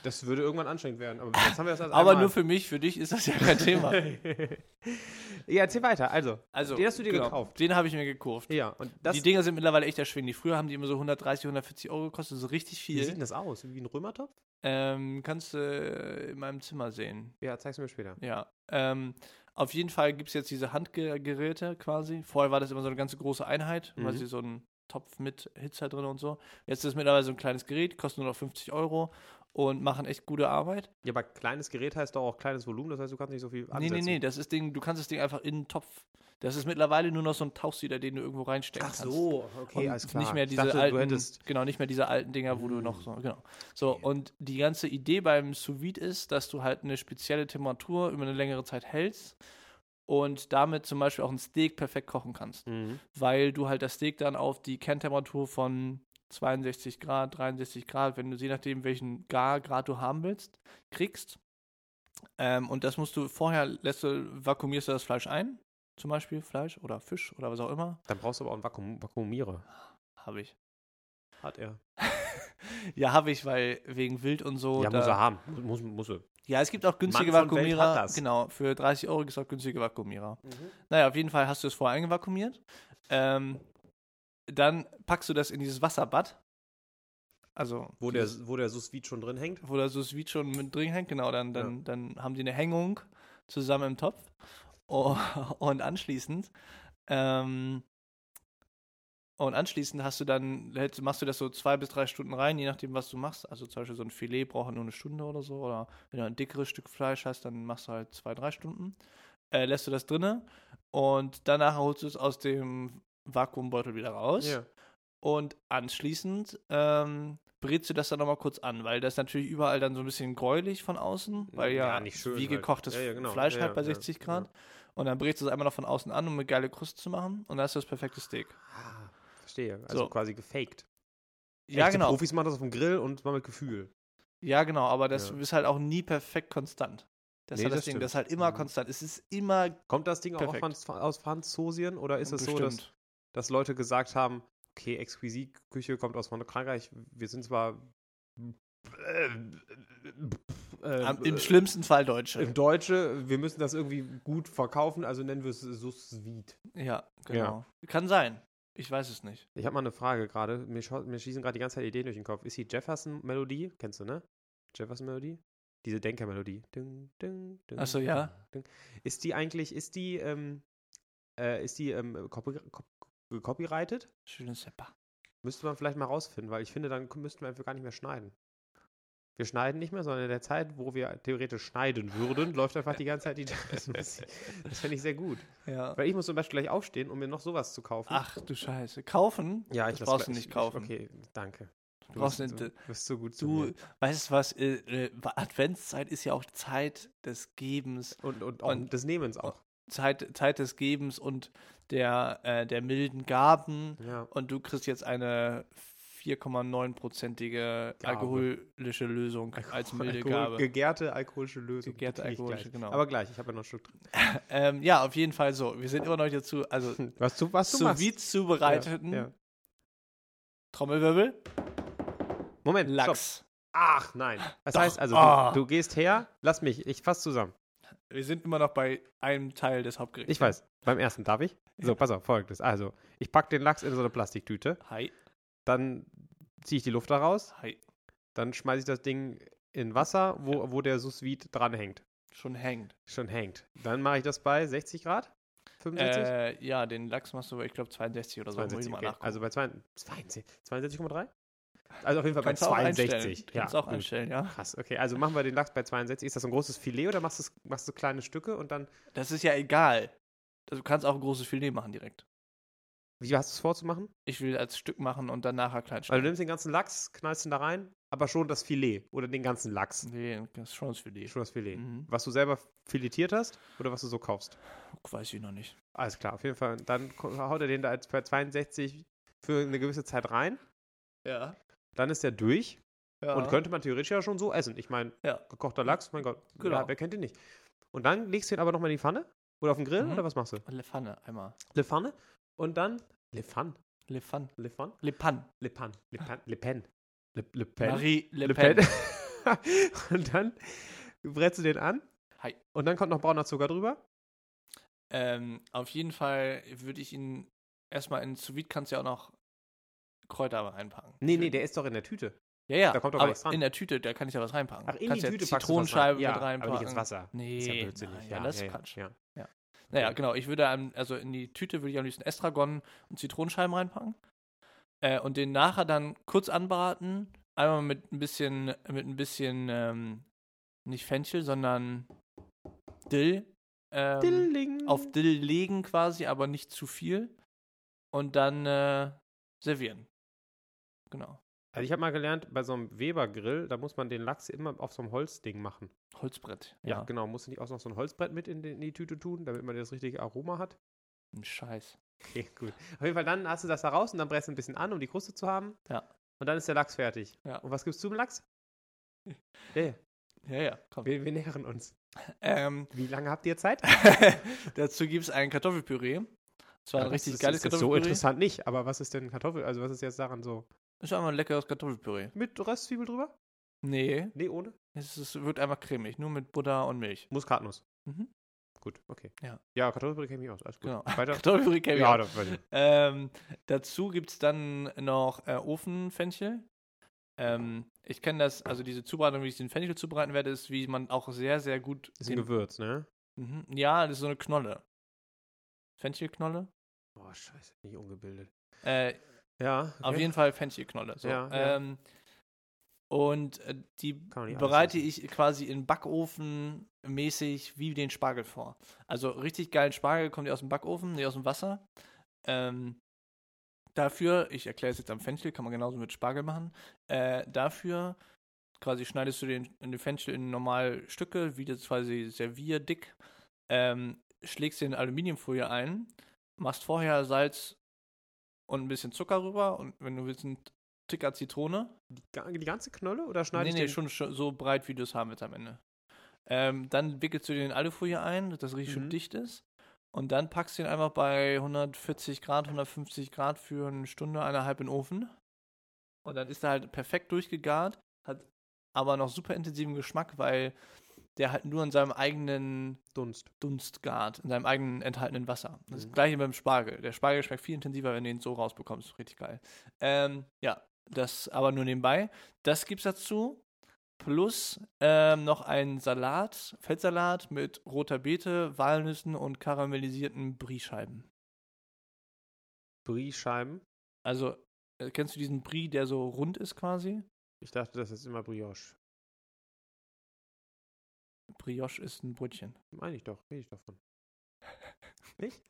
Speaker 2: Das würde irgendwann anstrengend werden, aber jetzt haben wir das *laughs* als
Speaker 1: Aber
Speaker 2: einmal.
Speaker 1: nur für mich, für dich ist das ja kein Thema. *laughs*
Speaker 2: ja, erzähl weiter. Also,
Speaker 1: Also,
Speaker 2: Den hast du dir
Speaker 1: genau,
Speaker 2: gekauft?
Speaker 1: Den habe ich mir gekauft.
Speaker 2: ja, und das,
Speaker 1: die Dinger sind mittlerweile echt erschwinglich. Früher haben die immer so 130, 140 Euro gekostet, so richtig
Speaker 2: wie sieht denn
Speaker 1: viel.
Speaker 2: das aus? Wie ein Römertopf?
Speaker 1: Ähm, kannst du äh, in meinem Zimmer sehen.
Speaker 2: Ja, zeig's mir später.
Speaker 1: Ja. Ähm, auf jeden Fall gibt es jetzt diese Handgeräte quasi. Vorher war das immer so eine ganze große Einheit,
Speaker 2: Mhm.
Speaker 1: weil sie so einen Topf mit Hitze drin und so. Jetzt ist es mittlerweile so ein kleines Gerät, kostet nur noch 50 Euro und machen echt gute Arbeit.
Speaker 2: Ja, aber kleines Gerät heißt doch auch kleines Volumen, das heißt, du kannst nicht so viel
Speaker 1: Nee,
Speaker 2: ansetzen.
Speaker 1: nee, nee, das ist Ding, du kannst das Ding einfach in den Topf. Das ist mittlerweile nur noch so ein Tauchsieder, den du irgendwo reinstecken
Speaker 2: Ach
Speaker 1: kannst.
Speaker 2: so, okay,
Speaker 1: und
Speaker 2: alles klar.
Speaker 1: nicht mehr diese
Speaker 2: dachte,
Speaker 1: alten,
Speaker 2: du
Speaker 1: genau, nicht mehr diese alten Dinger, wo du
Speaker 2: Mm.
Speaker 1: noch so, genau. So, und die ganze Idee beim Sous Vide ist, dass du halt eine spezielle Temperatur über eine längere Zeit hältst und damit zum Beispiel auch ein Steak perfekt kochen kannst,
Speaker 2: Mhm.
Speaker 1: weil du halt das Steak dann auf die Kerntemperatur von 62 Grad, 63 Grad, wenn du je nachdem, welchen Gargrad du haben willst, kriegst. Ähm, und das musst du vorher, lässt du, vakuumierst du das Fleisch ein, zum Beispiel Fleisch oder Fisch oder was auch immer.
Speaker 2: Dann brauchst du aber auch einen Vakuum Vakuumierer.
Speaker 1: Habe ich.
Speaker 2: Hat er. *laughs*
Speaker 1: Ja, habe ich, weil wegen Wild und so.
Speaker 2: ja, muss er haben. Muss, muss, muss er.
Speaker 1: Ja, es gibt auch günstige
Speaker 2: Mann
Speaker 1: Vakuumierer. Genau, für 30 Euro gibt es auch günstige Vakuumierer. Naja, auf jeden Fall hast du es vorher eingevakuumiert. Ähm, dann packst du das in dieses Wasserbad. Also,
Speaker 2: Wo der,
Speaker 1: dieses,
Speaker 2: wo der Sous schon drin hängt.
Speaker 1: wo das sous schon mit drin hängt, genau, dann, dann,
Speaker 2: Ja.
Speaker 1: dann haben die eine Hängung zusammen im Topf. Oh, *laughs* und anschließend, ähm, und anschließend hast du dann, machst du das so zwei bis drei Stunden rein, je nachdem, was du machst. Also zum Beispiel so ein Filet braucht nur eine Stunde oder so. Oder wenn du ein dickeres Stück Fleisch hast, dann machst du halt zwei, drei Stunden. Äh, lässt du das drinne und danach holst du es aus dem Vakuumbeutel wieder raus.
Speaker 2: Ja.
Speaker 1: Und anschließend ähm, brätst du das dann nochmal kurz an, weil das natürlich überall dann so ein bisschen gräulich von außen, weil ja,
Speaker 2: Ja, nicht schön
Speaker 1: wie
Speaker 2: halt.
Speaker 1: gekochtes
Speaker 2: Ja, ja, genau.
Speaker 1: Fleisch halt bei
Speaker 2: ja,
Speaker 1: 60
Speaker 2: ja.
Speaker 1: Grad. Und dann brätst du es einmal noch von außen an, um eine geile Kruste zu machen. Und dann hast du das perfekte Steak.
Speaker 2: Ah, verstehe. Also
Speaker 1: So.
Speaker 2: quasi gefaked.
Speaker 1: Ja,
Speaker 2: Echte
Speaker 1: genau.
Speaker 2: Profis machen das auf dem Grill und mal mit Gefühl.
Speaker 1: Ja, genau, aber das
Speaker 2: Ja.
Speaker 1: ist halt auch nie perfekt konstant. Das
Speaker 2: Nee,
Speaker 1: ist halt das,
Speaker 2: das
Speaker 1: Ding,
Speaker 2: stimmt.
Speaker 1: das ist halt immer
Speaker 2: Mhm.
Speaker 1: konstant. Es ist immer
Speaker 2: Kommt das Ding auch
Speaker 1: Perfekt.
Speaker 2: von, aus Franzosien oder ist es so, dass, dass Leute gesagt haben, okay, Exquisitküche kommt aus Frankreich, wir sind zwar äh, äh,
Speaker 1: Am- Im
Speaker 2: äh,
Speaker 1: schlimmsten Fall Deutsche.
Speaker 2: im Deutsche, wir müssen das irgendwie gut verkaufen, also nennen wir es Sous Vide.
Speaker 1: ja, genau. Kann sein. Ich weiß es nicht.
Speaker 2: Ich habe mal eine Frage gerade, mir, mir schießen gerade die ganze Zeit Ideen durch den Kopf. Ist die Jefferson-Melodie, kennst du, ne? Jefferson-Melodie? Diese Denker-Melodie. Ding, ding, ding,
Speaker 1: Ach so, ja.
Speaker 2: ding. Ist die eigentlich, ist die, ähm, äh, ist die ähm, copy, cop, copyrighted?
Speaker 1: Schönes Seppa.
Speaker 2: Müsste man vielleicht mal rausfinden, weil ich finde, dann müssten wir einfach gar nicht mehr schneiden. Wir schneiden nicht mehr, sondern in der Zeit, wo wir theoretisch schneiden würden, läuft einfach die ganze Zeit die *laughs* Jefferson-Musik. Das finde ich sehr gut.
Speaker 1: Ja.
Speaker 2: Weil ich muss zum Beispiel gleich aufstehen, um mir noch sowas zu kaufen.
Speaker 1: Ach du Scheiße. Kaufen?
Speaker 2: ja,
Speaker 1: das
Speaker 2: ich lass
Speaker 1: brauchst du nicht kaufen.
Speaker 2: Okay, danke. Du
Speaker 1: brauchst
Speaker 2: bist, du bist so gut zu
Speaker 1: Du,
Speaker 2: mir.
Speaker 1: weißt was, äh, äh, Adventszeit ist ja auch Zeit des Gebens,
Speaker 2: Und, und,
Speaker 1: und-
Speaker 2: des Nehmens auch.
Speaker 1: Zeit, Zeit des Gebens und der, äh, der milden Gaben.
Speaker 2: Ja.
Speaker 1: Und du kriegst jetzt eine 4,9-prozentige
Speaker 2: Gabe.
Speaker 1: alkoholische Lösung als milde
Speaker 2: Alkohol,
Speaker 1: Gabe.
Speaker 2: Gegärte alkoholische Lösung.
Speaker 1: Gegärte alkoholische, genau.
Speaker 2: Aber gleich, ich habe ja noch einen Stück drin. *laughs*
Speaker 1: Ähm, ja, auf jeden Fall so. Wir sind immer noch dazu, also *laughs*
Speaker 2: Was du, was du machst.
Speaker 1: vide zubereiteten
Speaker 2: Ja, ja.
Speaker 1: Trommelwirbel,
Speaker 2: Moment, stopp.
Speaker 1: Lachs.
Speaker 2: Ach, nein. Das
Speaker 1: Doch.
Speaker 2: heißt also,
Speaker 1: Ah.
Speaker 2: du, du gehst her, lass mich, ich fass zusammen.
Speaker 1: Wir sind immer noch bei einem Teil des Hauptgerichts.
Speaker 2: Ich weiß, beim ersten darf ich. So, pass auf, folgendes. Also, ich packe den Lachs in so eine Plastiktüte,
Speaker 1: Hi,
Speaker 2: dann ziehe ich die Luft da raus,
Speaker 1: hi.
Speaker 2: dann schmeiße ich das Ding in Wasser, wo, wo der sous dran hängt.
Speaker 1: Schon hängt.
Speaker 2: Schon hängt. Dann mache ich das bei 60 Grad? 65?
Speaker 1: Äh, ja, den Lachs machst du bei, ich glaube, 62 oder so. Muss ich
Speaker 2: 62,
Speaker 1: mal
Speaker 2: okay. Also bei 62 62,3? Also auf jeden Fall
Speaker 1: Kannst
Speaker 2: bei
Speaker 1: du auch
Speaker 2: 62.
Speaker 1: einstellen. Kannst auch
Speaker 2: gut.
Speaker 1: einstellen, ja.
Speaker 2: Krass, okay. Also machen wir den Lachs bei 62. Ist das ein großes Filet oder machst du, machst du kleine Stücke und dann.
Speaker 1: Das ist ja egal. Also, Du kannst auch ein großes Filet machen direkt.
Speaker 2: Wie hast du es vorzumachen?
Speaker 1: Ich will als Stück machen und dann nachher klein
Speaker 2: Also du
Speaker 1: schneiden.
Speaker 2: nimmst den ganzen Lachs, knallst ihn da rein, aber schon das Filet oder den ganzen Lachs.
Speaker 1: Nee, das schon das Filet.
Speaker 2: Schon das Filet.
Speaker 1: Mhm.
Speaker 2: Was du selber filetiert hast oder was du so kaufst?
Speaker 1: Weiß ich noch nicht.
Speaker 2: Alles klar, auf jeden Fall. Dann haut er den da als bei 62 für eine gewisse Zeit rein.
Speaker 1: Ja.
Speaker 2: Dann ist er durch
Speaker 1: ja.
Speaker 2: und könnte man theoretisch ja schon so essen. Ich meine,
Speaker 1: Ja.
Speaker 2: gekochter Lachs, mein Gott,
Speaker 1: Genau.
Speaker 2: ja, wer kennt den nicht? Und dann legst du ihn aber nochmal in die Pfanne oder auf den Grill
Speaker 1: Mhm.
Speaker 2: oder was machst du?
Speaker 1: Le Pfanne einmal.
Speaker 2: Le Pfanne und dann Le Pfanne.
Speaker 1: Le Pfanne.
Speaker 2: Le Pfanne?
Speaker 1: Le Pan.
Speaker 2: Le Pan. Le Pan. Le Pen. Le, Le Pen.
Speaker 1: Marie Le,
Speaker 2: Le
Speaker 1: Pen.
Speaker 2: Pen. *laughs* und dann brätst du den an.
Speaker 1: Hi.
Speaker 2: Und dann kommt noch brauner Zucker drüber.
Speaker 1: Ähm, auf jeden Fall würde ich ihn erstmal in sous kannst du ja auch noch Kräuter reinpacken.
Speaker 2: Nee, nee, der ist doch in der Tüte.
Speaker 1: Ja, ja.
Speaker 2: da kommt doch
Speaker 1: aber
Speaker 2: nichts dran.
Speaker 1: in der Tüte, da kann ich ja was reinpacken.
Speaker 2: Ach, in
Speaker 1: kannst
Speaker 2: die
Speaker 1: ja
Speaker 2: Tüte packst du was
Speaker 1: Zitronenscheibe
Speaker 2: rein. ja,
Speaker 1: mit reinpacken.
Speaker 2: aber nicht ins Wasser.
Speaker 1: Nee,
Speaker 2: ist ja blödsinnig.
Speaker 1: nein,
Speaker 2: ja,
Speaker 1: ja, das ist
Speaker 2: ja,
Speaker 1: Quatsch.
Speaker 2: Ja.
Speaker 1: Naja,
Speaker 2: Okay.
Speaker 1: genau. Ich würde also in die Tüte würde ich am liebsten Estragon und Zitronenscheiben reinpacken. Äh, und den nachher dann kurz anbraten. Einmal mit ein bisschen, mit ein bisschen, ähm, nicht Fenchel, sondern Dill. Ähm,
Speaker 2: Dilling.
Speaker 1: auf Dill legen quasi, aber nicht zu viel. Und dann äh, servieren. Genau.
Speaker 2: Also ich habe mal gelernt, bei so einem Weber-Grill, da muss man den Lachs immer auf so einem Holzding machen.
Speaker 1: Holzbrett.
Speaker 2: Ja,
Speaker 1: Ja.
Speaker 2: genau. Musst du nicht auch noch so ein Holzbrett mit in die, in die Tüte tun, damit man das richtige Aroma hat?
Speaker 1: Ein Scheiß.
Speaker 2: Okay, gut. Auf jeden Fall, dann hast du das da raus und dann brätst du ein bisschen an, um die Kruste zu haben.
Speaker 1: Ja.
Speaker 2: Und dann ist der Lachs fertig.
Speaker 1: Ja.
Speaker 2: Und was gibst du zum Lachs? *laughs* Yeah.
Speaker 1: Ja, ja, komm.
Speaker 2: Wir, wir nähern uns.
Speaker 1: Ähm,
Speaker 2: Wie lange habt ihr Zeit? *laughs*
Speaker 1: dazu gibt es ein Kartoffelpüree. Das war ein
Speaker 2: Ja,
Speaker 1: richtig
Speaker 2: das
Speaker 1: geiles
Speaker 2: ist, ist so
Speaker 1: Kartoffelpüree.
Speaker 2: interessant nicht, aber was ist denn Kartoffel? Also was ist jetzt daran so?
Speaker 1: Ist einfach ein leckeres Kartoffelpüree.
Speaker 2: Mit Röstzwiebel drüber?
Speaker 1: Nee,
Speaker 2: Nee, ohne?
Speaker 1: es ist, wird einfach cremig, nur mit Butter und Milch.
Speaker 2: Muskatnuss.
Speaker 1: Mhm.
Speaker 2: Gut, okay.
Speaker 1: Ja.
Speaker 2: Ja, Kartoffelpüree kenne ich aus. Alles gut.
Speaker 1: Genau. *laughs*
Speaker 2: Weiter?
Speaker 1: Kartoffelpüree kenn ich
Speaker 2: ja, ich.
Speaker 1: Ähm, dazu gibt es dann noch äh, Ofenfenchel. Ähm, ich kenne das, also diese Zubereitung, wie ich den Fenchel zubereiten werde, ist, wie man auch sehr, sehr gut.
Speaker 2: Ist ein Gewürz, ne?
Speaker 1: mhm, ja, das ist so eine Knolle. Fenchelknolle.
Speaker 2: Boah, scheiße, nicht ungebildet.
Speaker 1: Äh,
Speaker 2: Ja, okay.
Speaker 1: Auf jeden Fall Fenchelknolle. So.
Speaker 2: Ja, ja.
Speaker 1: Ähm, und äh, die
Speaker 2: alles
Speaker 1: bereite ich quasi in Backofen mäßig wie den Spargel vor. Also richtig geilen Spargel kommt ja aus dem Backofen, nicht aus dem Wasser. Ähm, dafür, ich erkläre es jetzt am Fenchel, kann man genauso mit Spargel machen. Äh, dafür quasi schneidest du den, den Fenchel in normal Stücke, wie das quasi servierdick, ähm, schlägst den in Aluminiumfolie ein, machst vorher Salz und ein bisschen Zucker rüber und wenn du willst, einen Ticker Zitrone.
Speaker 2: Die, die ganze Knolle oder schneide
Speaker 1: Nee,
Speaker 2: ich
Speaker 1: nee,
Speaker 2: den?
Speaker 1: schon, schon so breit, wie du es haben willst am Ende. Ähm, dann wickelst du den in Alufolie ein, dass das richtig schön
Speaker 2: Mhm.
Speaker 1: dicht ist. Und dann packst du ihn einfach bei 140 Grad, 150 Grad für eine Stunde, eineinhalb in den Ofen. Und dann ist er halt perfekt durchgegart, hat aber noch super intensiven Geschmack, weil der halt nur in seinem eigenen
Speaker 2: Dunst.
Speaker 1: Dunst gart, in seinem eigenen enthaltenen Wasser. Das ist
Speaker 2: Mhm.
Speaker 1: gleiche beim Spargel. Der Spargel schmeckt viel intensiver, wenn du ihn so rausbekommst. Richtig geil. Ähm, ja, das aber nur nebenbei. Das gibt's dazu. Plus ähm, noch ein Salat, Feldsalat mit roter Beete, Walnüssen und karamellisierten Brie-Scheiben.
Speaker 2: Brie-Scheiben.
Speaker 1: Also, äh, kennst du diesen Brie, der so rund ist quasi?
Speaker 2: Ich dachte, das ist immer Brioche.
Speaker 1: Brioche ist ein Brötchen.
Speaker 2: Meine ich doch, rede ich davon. *laughs* Nicht?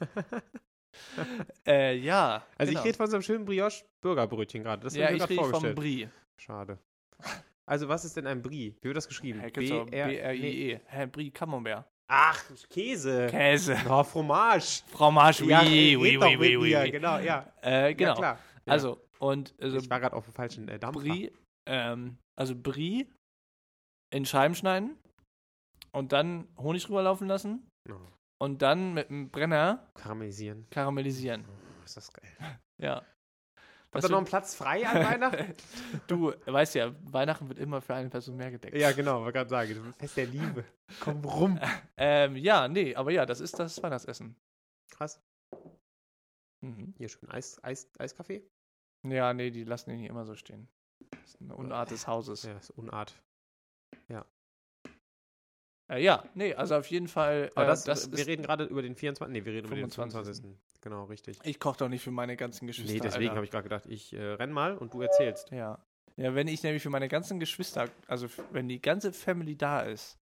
Speaker 2: *laughs*
Speaker 1: äh, ja.
Speaker 2: Also
Speaker 1: genau.
Speaker 2: ich rede von so einem schönen Brioche-Burgerbrötchen gerade. Das
Speaker 1: ja, ich rede vom. Brie.
Speaker 2: Schade. Also was ist denn ein Brie? Wie wird das geschrieben?
Speaker 1: Hä, gibt's auch
Speaker 2: B-R- nee.
Speaker 1: B-R-I-E. Brie Camembert.
Speaker 2: Ach, Käse.
Speaker 1: Käse.
Speaker 2: Oh, Fromage.
Speaker 1: Fromage, oui,
Speaker 2: ja,
Speaker 1: oui, oui, oui, oui, oui.
Speaker 2: Genau, ja.
Speaker 1: Äh, genau.
Speaker 2: Ja, klar. Ja.
Speaker 1: Also, und also
Speaker 2: ich war gerade auf dem falschen äh, Dampfer.
Speaker 1: Brie, ähm, also Brie in Scheiben schneiden und dann Honig rüberlaufen lassen
Speaker 2: Oh,
Speaker 1: und dann mit dem Brenner
Speaker 2: karamellisieren.
Speaker 1: karamellisieren.
Speaker 2: Oh, ist das geil.
Speaker 1: Ja. Das
Speaker 2: da noch einen Platz frei an *laughs* Weihnachten?
Speaker 1: du weißt ja, Weihnachten wird immer für eine Person mehr gedeckt.
Speaker 2: ja, genau, wollte gerade sagen. Das Fest der Liebe. *laughs* Komm rum.
Speaker 1: Ähm, ja, nee, aber ja, das ist das Weihnachtsessen.
Speaker 2: Krass.
Speaker 1: Mhm.
Speaker 2: Hier schön Eis, Eis, Eiskaffee.
Speaker 1: Ja, nee, die lassen ihn hier immer so stehen. Das ist eine Unart des Hauses.
Speaker 2: Ja, ist Unart.
Speaker 1: Äh, ja, nee, also auf jeden Fall.
Speaker 2: Aber
Speaker 1: äh,
Speaker 2: das,
Speaker 1: das
Speaker 2: wir reden gerade über den 24. Nee, wir reden
Speaker 1: 25..
Speaker 2: über den 25. Genau, richtig.
Speaker 1: ich koche doch nicht für meine ganzen Geschwister.
Speaker 2: Nee, deswegen habe ich gerade gedacht, ich äh, renn mal und du erzählst.
Speaker 1: Ja. Ja, wenn ich nämlich für meine ganzen Geschwister, also wenn die ganze Family da ist,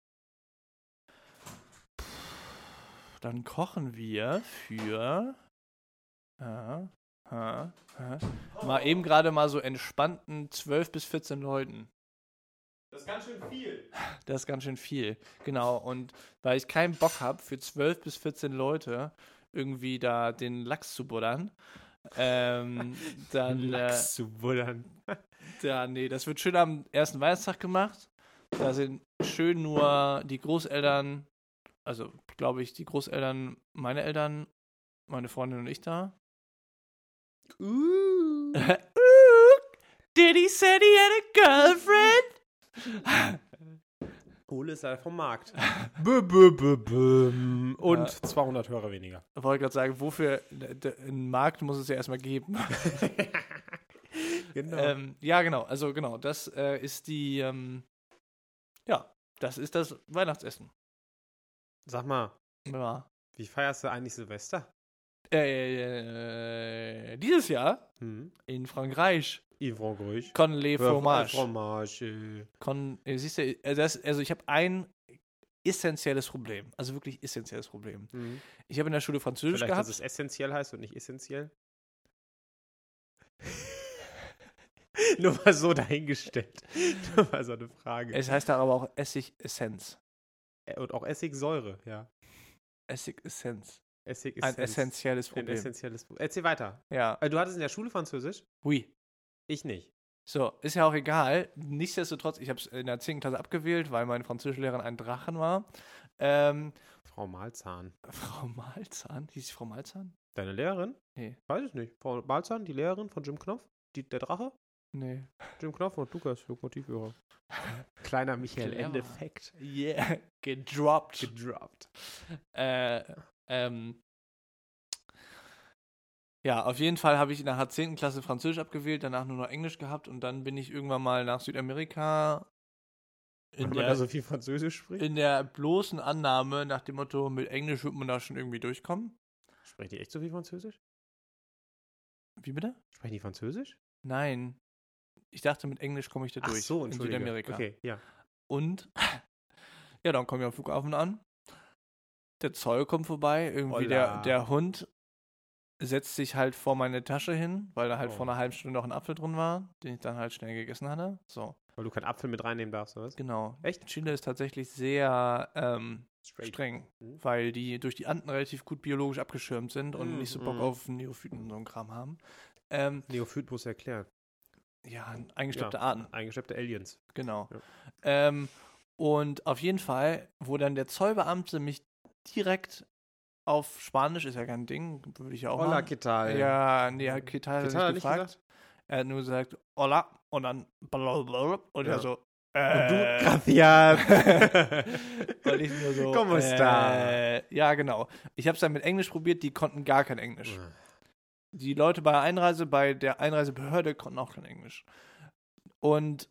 Speaker 1: dann kochen wir für ja, ja, ja, mal eben gerade mal so entspannten 12 bis 14 Leuten.
Speaker 2: Das ist ganz schön viel.
Speaker 1: Das ist ganz schön viel. Genau. Und weil ich keinen Bock habe, für 12 bis 14 Leute irgendwie da den Lachs zu buddern, ähm, *laughs* dann. Äh,
Speaker 2: Lachs zu buddern. *laughs*
Speaker 1: Ja, nee, das wird schön am ersten Weihnachtstag gemacht. Da sind schön nur die Großeltern, also glaube ich, die Großeltern, meine Eltern, meine Freundin und ich da.
Speaker 2: Uh. *laughs*
Speaker 1: Diddy said he had a girlfriend.
Speaker 2: Ole ist da vom Markt. *laughs* bö, bö, bö, bö. Und
Speaker 1: Ja.
Speaker 2: 200 Hörer weniger.
Speaker 1: Ich wollte gerade sagen, wofür einen Markt muss es ja erstmal geben. *laughs*
Speaker 2: genau.
Speaker 1: ähm, ja, genau, also genau, das äh, ist die, ähm, ja, das ist das Weihnachtsessen.
Speaker 2: Sag mal,
Speaker 1: Ja.
Speaker 2: wie feierst du eigentlich Silvester?
Speaker 1: Äh, dieses Jahr
Speaker 2: Hm.
Speaker 1: in Frankreich.
Speaker 2: Yvon Gruich.
Speaker 1: Con les fromage.
Speaker 2: Fromage.
Speaker 1: Con, äh, siehst du, äh, das, also ich habe ein essentielles Problem. Also wirklich essentielles Problem.
Speaker 2: Hm.
Speaker 1: Ich habe in der Schule Französisch
Speaker 2: Vielleicht, dass
Speaker 1: gehabt.
Speaker 2: es essentiell heißt und nicht essentiell. *laughs* Nur mal so dahingestellt. *laughs* Nur mal so eine Frage.
Speaker 1: Es heißt da aber auch Essig-Essenz.
Speaker 2: Und auch Essigsäure, ja.
Speaker 1: Essig-Essenz.
Speaker 2: Essig
Speaker 1: Ein essentielles
Speaker 2: Ein
Speaker 1: Problem.
Speaker 2: essentielles. Erzähl weiter.
Speaker 1: Ja,
Speaker 2: Äh, Du hattest in der Schule Französisch?
Speaker 1: oui.
Speaker 2: Ich nicht.
Speaker 1: So, ist ja auch egal. Nichtsdestotrotz, ich habe es in der 10. Klasse abgewählt, weil meine Französischlehrerin ein Drachen war. Ähm,
Speaker 2: Frau Malzahn.
Speaker 1: Frau Malzahn? Hieß sie Frau Malzahn?
Speaker 2: Deine Lehrerin?
Speaker 1: Nee.
Speaker 2: Weiß ich nicht. Frau Malzahn, die Lehrerin von Jim Knopf? Die, der Drache?
Speaker 1: Nee.
Speaker 2: Jim Knopf und Lukas, Lokomotivführer. *laughs* Kleiner Michael. Endeffekt.
Speaker 1: Yeah, gedroppt.
Speaker 2: Gedroppt.
Speaker 1: Äh, ähm, ja, auf jeden Fall habe ich in der 10. Klasse Französisch abgewählt, danach nur noch Englisch gehabt und dann bin ich irgendwann mal nach Südamerika in
Speaker 2: man
Speaker 1: der,
Speaker 2: da so viel Französisch spricht.
Speaker 1: in der bloßen Annahme nach dem Motto, mit Englisch wird man da schon irgendwie durchkommen.
Speaker 2: Sprechen die echt so viel Französisch?
Speaker 1: Wie bitte?
Speaker 2: Sprechen die Französisch?
Speaker 1: Nein. Ich dachte, mit Englisch komme ich da
Speaker 2: Ach
Speaker 1: durch.
Speaker 2: so,
Speaker 1: in. Südamerika.
Speaker 2: Okay, ja.
Speaker 1: Und ja, dann komme ich am Flughafen an. Der Zoll kommt vorbei. Irgendwie der,
Speaker 2: Holla.
Speaker 1: der Hund setzt sich halt vor meine Tasche hin, weil da halt
Speaker 2: Oh.
Speaker 1: vor einer halben Stunde noch ein Apfel drin war, den ich dann halt schnell gegessen hatte. So,
Speaker 2: Weil du keinen Apfel mit reinnehmen darfst, oder was?
Speaker 1: genau.
Speaker 2: Echt?
Speaker 1: Chile ist tatsächlich sehr ähm, streng,
Speaker 2: Mhm.
Speaker 1: weil die durch die Anden relativ gut biologisch abgeschirmt sind und
Speaker 2: Mm,
Speaker 1: nicht so Bock
Speaker 2: mm.
Speaker 1: auf Neophyten und so einen Kram haben. Ähm,
Speaker 2: Neophyt muss erklären.
Speaker 1: ja, eingeschleppte
Speaker 2: Ja.
Speaker 1: Arten.
Speaker 2: Eingeschleppte Aliens.
Speaker 1: Genau.
Speaker 2: Ja.
Speaker 1: Ähm, und auf jeden Fall, wo dann der Zollbeamte mich direkt auf Spanisch, ist ja kein Ding, würde ich ja auch
Speaker 2: Hola. ¿qué tal?
Speaker 1: Ja, nee, hat Ketal
Speaker 2: ¿Qué
Speaker 1: nicht gefragt.
Speaker 2: nicht gesagt?
Speaker 1: Er hat nur gesagt, hola, und dann blablabla, und
Speaker 2: Ja.
Speaker 1: er so,
Speaker 2: Und du,
Speaker 1: äh,
Speaker 2: gracias. *laughs*
Speaker 1: und ich nur so,
Speaker 2: ¿Cómo está?
Speaker 1: äh, ja, genau. Ich habe es dann mit Englisch probiert, die konnten gar kein Englisch. Die Leute bei der Einreise, bei der Einreisebehörde konnten auch kein Englisch. Und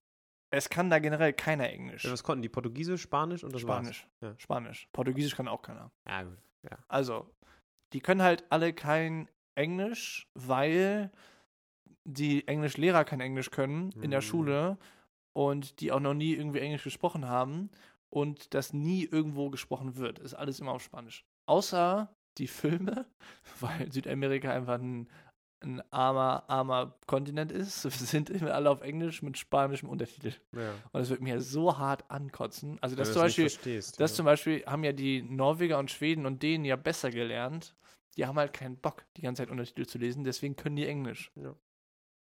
Speaker 1: es kann da generell keiner Englisch.
Speaker 2: Ja, was konnten die? Portugiesisch, Spanisch und das
Speaker 1: Spanisch.
Speaker 2: war's. Ja.
Speaker 1: Spanisch. Portugiesisch kann auch keiner.
Speaker 2: Ja, gut. Ja.
Speaker 1: Also, die können halt alle kein Englisch, weil die Englischlehrer kein Englisch können in der
Speaker 2: Mhm.
Speaker 1: Schule und die auch noch nie irgendwie Englisch gesprochen haben und das nie irgendwo gesprochen wird. Ist alles immer auf Spanisch. Außer die Filme, *laughs* weil Südamerika einfach ein, ein armer, armer Kontinent ist, *laughs* sind immer alle auf Englisch mit spanischem Untertitel.
Speaker 2: Ja.
Speaker 1: Und das wird mir so hart ankotzen. Also das zum
Speaker 2: nicht
Speaker 1: Beispiel, das
Speaker 2: ja.
Speaker 1: zum Beispiel haben ja die Norweger und Schweden und Dänen ja besser gelernt. Die haben halt keinen Bock, die ganze Zeit Untertitel zu lesen, deswegen können die Englisch.
Speaker 2: Ja.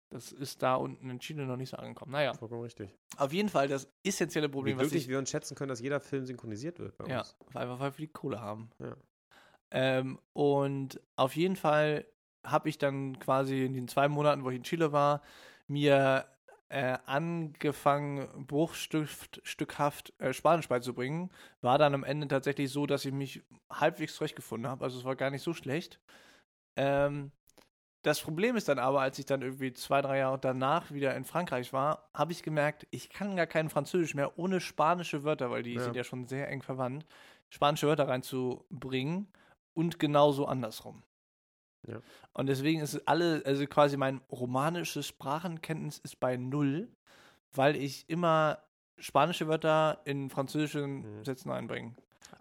Speaker 1: Das ist da unten in Chile noch nicht so angekommen. Naja,
Speaker 2: Vollkommen richtig.
Speaker 1: auf jeden Fall das essentielle
Speaker 2: Wie
Speaker 1: Problem, was
Speaker 2: glücklich
Speaker 1: ich
Speaker 2: wir uns schätzen können, dass jeder Film synchronisiert wird bei
Speaker 1: Ja,
Speaker 2: uns.
Speaker 1: einfach weil wir die Kohle haben.
Speaker 2: Ja.
Speaker 1: Ähm, und auf jeden Fall habe ich dann quasi in den zwei Monaten, wo ich in Chile war, mir äh, angefangen, bruchstückhaft äh, Spanisch beizubringen. War dann am Ende tatsächlich so, dass ich mich halbwegs zurechtgefunden habe. Also es war gar nicht so schlecht. Ähm, das Problem ist dann aber, als ich dann irgendwie zwei, drei Jahre danach wieder in Frankreich war, habe ich gemerkt, ich kann gar kein Französisch mehr ohne spanische Wörter, weil die
Speaker 2: Ja.
Speaker 1: sind ja schon sehr eng verwandt, spanische Wörter reinzubringen und genauso andersrum.
Speaker 2: Ja.
Speaker 1: Und deswegen ist es alle, also quasi mein romanisches Sprachenkenntnis ist bei null, weil ich immer spanische Wörter in französischen
Speaker 2: Mhm.
Speaker 1: Sätzen einbringe.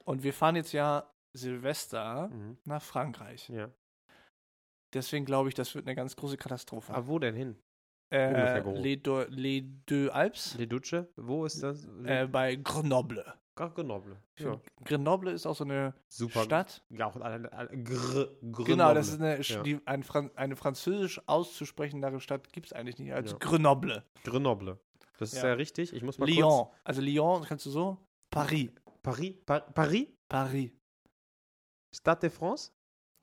Speaker 1: Und wir fahren jetzt ja Silvester
Speaker 2: Mhm.
Speaker 1: nach Frankreich.
Speaker 2: Ja.
Speaker 1: Deswegen glaube ich, das wird eine ganz große Katastrophe.
Speaker 2: Aber wo denn hin?
Speaker 1: äh? Les, Deux, Les Deux Alpes
Speaker 2: Le Duce? Wo ist das?
Speaker 1: äh, bei Grenoble.
Speaker 2: Grenoble. Ja.
Speaker 1: Grenoble ist auch so eine
Speaker 2: Super.
Speaker 1: Stadt.
Speaker 2: Ja, auch alle, alle, Gr Grenoble.
Speaker 1: Genau, das ist eine,
Speaker 2: Ja.
Speaker 1: die, ein Fran eine französisch auszusprechendere Stadt gibt es eigentlich nicht als
Speaker 2: Ja.
Speaker 1: Grenoble.
Speaker 2: Grenoble. Das ist
Speaker 1: Ja.
Speaker 2: richtig. Ich muss mal kurz.
Speaker 1: Lyon. Also Lyon kannst du so? Paris.
Speaker 2: Paris? Pa Paris?
Speaker 1: Paris.
Speaker 2: Stade de France?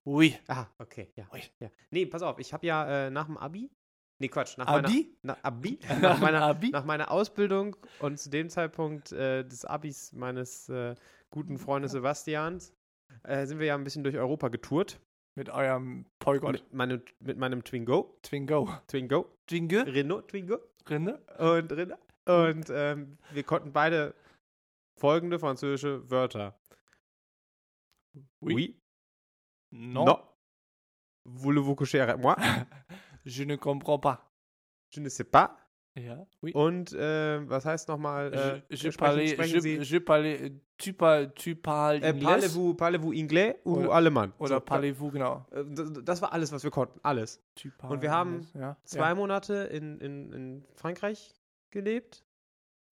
Speaker 1: Oui.
Speaker 2: Ah, okay, ja.
Speaker 1: Ui.
Speaker 2: ja. Nee, pass auf, ich habe ja äh, nach dem Abi. Nee, Quatsch, nach
Speaker 1: Abi?
Speaker 2: meiner. Na, Abi? *laughs*
Speaker 1: Nach
Speaker 2: meiner,
Speaker 1: Abi?
Speaker 2: nach meiner Ausbildung und zu dem Zeitpunkt äh, des Abis meines äh, guten Freundes Sebastians äh, sind wir ja ein bisschen durch Europa getourt.
Speaker 1: Mit eurem Polygon.
Speaker 2: Mit meinem, mit meinem Twingo.
Speaker 1: Twingo.
Speaker 2: Twingo.
Speaker 1: Twingo?
Speaker 2: Renault Twingo.
Speaker 1: Rinde?
Speaker 2: Und Rinder. Und ähm, wir konnten beide folgende französische Wörter.
Speaker 1: Oui. Non.
Speaker 2: No. Voulez-vous coucher avec moi? *laughs*
Speaker 1: Je ne comprends pas.
Speaker 2: Je ne sais pas.
Speaker 1: Ja. Oui.
Speaker 2: Und äh, was heißt nochmal? Äh,
Speaker 1: je, je
Speaker 2: sprechen
Speaker 1: je, je parlais, tu parles, tu parles
Speaker 2: äh, parlez-vous parlez anglais ou
Speaker 1: Oder-
Speaker 2: allemand?
Speaker 1: oder
Speaker 2: So,
Speaker 1: parlez-vous, genau.
Speaker 2: äh, das, das war alles, was wir konnten. Alles.
Speaker 1: Tu
Speaker 2: Und wir haben
Speaker 1: ja,
Speaker 2: Zwei
Speaker 1: ja.
Speaker 2: Monate in, in, in Frankreich gelebt.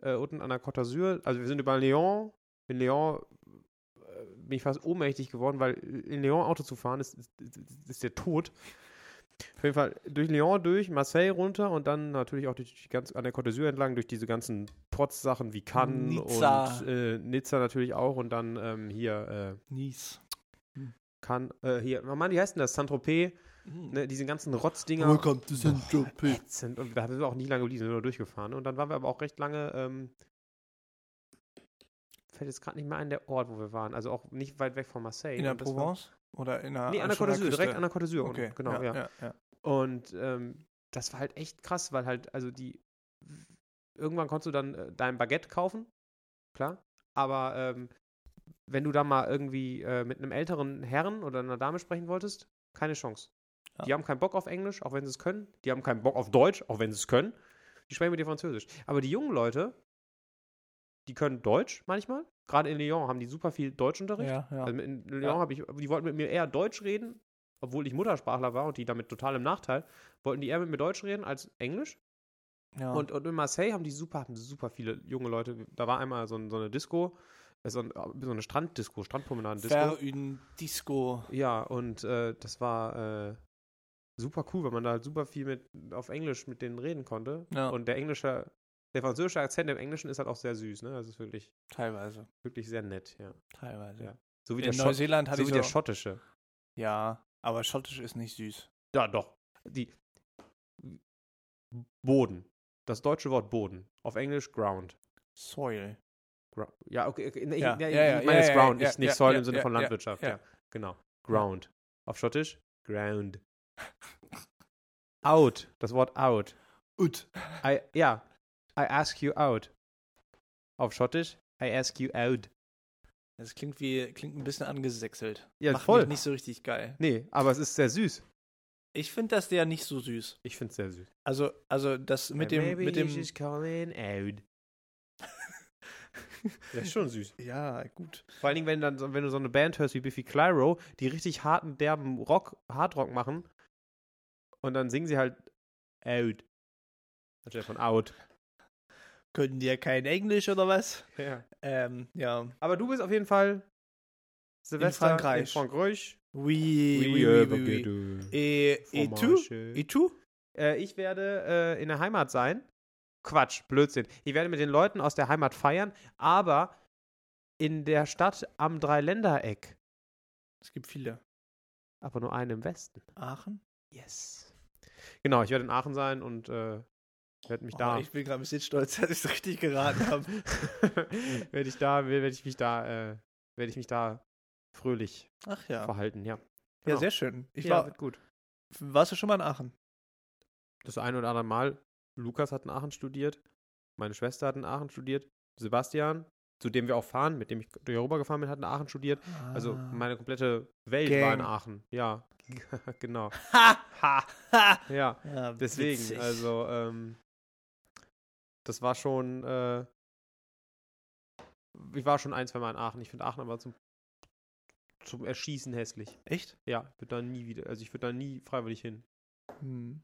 Speaker 2: Äh, unten an der Côte d'Azur. Also wir sind über Lyon. In Lyon äh, bin ich fast ohnmächtig geworden, weil in Lyon Auto zu fahren ist, ist, ist der Tod. Auf jeden Fall durch Lyon durch, Marseille runter und dann natürlich auch durch die ganz, an der Côte d'Azur entlang, durch diese ganzen Protzsachen wie Cannes
Speaker 1: Nizza.
Speaker 2: und äh, Nizza natürlich auch und dann ähm, hier äh,
Speaker 1: Nice.
Speaker 2: Cannes, äh, hier, oh Mann, wie heißt denn das? Saint-Tropez,
Speaker 1: Mhm.
Speaker 2: ne, diese ganzen Rotzdinger.
Speaker 1: Welcome to Saint-Tropez.
Speaker 2: Und da sind wir auch nicht lange geblieben, sind nur durchgefahren. Und dann waren wir aber auch recht lange, ähm, fällt jetzt gerade nicht mehr ein, der Ort, wo wir waren. Also auch nicht weit weg von Marseille.
Speaker 1: In der
Speaker 2: war-
Speaker 1: Provence? Oder in der
Speaker 2: Nee, an der Côte d'Azur, direkt an der Côte d'Azur.
Speaker 1: Okay,
Speaker 2: Genau, ja.
Speaker 1: ja, ja.
Speaker 2: Und ähm, das war halt echt krass, weil halt, also die, irgendwann konntest du dann äh, dein Baguette kaufen, klar. Aber ähm, wenn du da mal irgendwie äh, mit einem älteren Herrn oder einer Dame sprechen wolltest, keine Chance.
Speaker 1: Ja.
Speaker 2: Die haben keinen Bock auf Englisch, auch wenn sie es können. Die haben keinen Bock auf Deutsch, auch wenn sie es können. Die sprechen mit dir Französisch. Aber die jungen Leute, die können Deutsch manchmal. Gerade in Lyon haben die super viel Deutschunterricht.
Speaker 1: Ja, ja.
Speaker 2: Also in Lyon
Speaker 1: Ja.
Speaker 2: habe ich, die wollten mit mir eher Deutsch reden, obwohl ich Muttersprachler war und die damit total im Nachteil, wollten die eher mit mir Deutsch reden als Englisch.
Speaker 1: ja.
Speaker 2: Und, und in Marseille haben die super, super viele junge Leute. Da war einmal so, ein, so eine Disco, äh, so, ein, so eine Stranddisco, Strandpromenadendisco.
Speaker 1: Une Disco.
Speaker 2: Ja, und äh, das war äh, super cool, weil man da halt super viel mit auf Englisch mit denen reden konnte.
Speaker 1: Ja.
Speaker 2: Und der englische, der französische Akzent im Englischen ist halt auch sehr süß, ne? Also ist wirklich,
Speaker 1: Teilweise.
Speaker 2: wirklich sehr nett, ja.
Speaker 1: Teilweise.
Speaker 2: Ja. So wie
Speaker 1: In
Speaker 2: der, Schott,
Speaker 1: Neuseeland hatte
Speaker 2: so wie
Speaker 1: so,
Speaker 2: der schottische.
Speaker 1: Ja, aber Schottisch ist nicht süß.
Speaker 2: Ja, doch. Die Boden. Das deutsche Wort Boden. Auf Englisch Ground.
Speaker 1: Soil.
Speaker 2: Gra ja, okay. okay.
Speaker 1: Ja,
Speaker 2: ich, nee,
Speaker 1: ja, ja,
Speaker 2: ich meine
Speaker 1: ja, ja,
Speaker 2: Ground,
Speaker 1: ja,
Speaker 2: nicht, nicht
Speaker 1: ja,
Speaker 2: Soil
Speaker 1: ja,
Speaker 2: im Sinne
Speaker 1: ja,
Speaker 2: von
Speaker 1: ja,
Speaker 2: Landwirtschaft. Ja,
Speaker 1: ja.
Speaker 2: genau. Ground. Auf Schottisch Ground. *laughs* Out. Das Wort out.
Speaker 1: Ut.
Speaker 2: I, ja. I ask you out. Auf Schottisch I ask you out.
Speaker 1: Das klingt wie, klingt ein bisschen angesächselt.
Speaker 2: Ja,
Speaker 1: Macht
Speaker 2: voll.
Speaker 1: nicht so richtig geil.
Speaker 2: Nee, aber es ist sehr süß.
Speaker 1: Ich finde das der nicht so süß.
Speaker 2: Ich finde es sehr süß.
Speaker 1: Also, also das mit dem, mit dem,
Speaker 2: he's just calling out. *laughs* Das ist schon süß.
Speaker 1: Ja, gut.
Speaker 2: Vor allen Dingen, wenn, dann, wenn du so eine Band hörst wie Biffy Clyro, die richtig harten, derben Rock, Hardrock machen und dann singen sie halt out. Anstelle von out.
Speaker 1: Können die ja kein Englisch oder was?
Speaker 2: Ja.
Speaker 1: Ähm, ja.
Speaker 2: Aber du bist auf jeden Fall Silvester in
Speaker 1: Frankreich.
Speaker 2: Frankreich.
Speaker 1: Oui, oui, oui, oui, oui. Et, et tu? Et tu?
Speaker 2: Äh, ich werde äh, in der Heimat sein. Quatsch, Blödsinn. Ich werde mit den Leuten aus der Heimat feiern, aber in der Stadt am Dreiländereck.
Speaker 1: Es gibt viele.
Speaker 2: Aber nur eine im Westen.
Speaker 1: Aachen?
Speaker 2: Yes. Genau, ich werde in Aachen sein und äh, werde mich
Speaker 1: Oh,
Speaker 2: da.
Speaker 1: Ich bin gerade ein bisschen stolz, *laughs* dass ich es richtig geraten habe. *laughs*
Speaker 2: werde ich da, werde ich mich da, äh, werde ich mich da fröhlich
Speaker 1: Ach ja.
Speaker 2: verhalten, ja.
Speaker 1: Ja,
Speaker 2: Genau.
Speaker 1: sehr schön. Ich
Speaker 2: ja,
Speaker 1: war,
Speaker 2: gut.
Speaker 1: warst du schon mal in Aachen?
Speaker 2: Das ein oder andere Mal. Lukas hat in Aachen studiert. Meine Schwester hat in Aachen studiert. Sebastian, zu dem wir auch fahren, mit dem ich durch Europa gefahren bin, hat in Aachen studiert. Also
Speaker 1: Ah.
Speaker 2: meine komplette Welt
Speaker 1: Gang.
Speaker 2: war in Aachen. Ja, *laughs* genau.
Speaker 1: Ha!
Speaker 2: Ha!
Speaker 1: Ha!
Speaker 2: Ja,
Speaker 1: Ja,
Speaker 2: deswegen.
Speaker 1: witzig.
Speaker 2: Also, ähm, das war schon, äh, ich war schon ein, zwei Mal in Aachen. Ich finde Aachen aber zum, zum Erschießen hässlich.
Speaker 1: Echt?
Speaker 2: Ja, ich würde da nie wieder, also ich würde da nie freiwillig hin.
Speaker 1: Hm.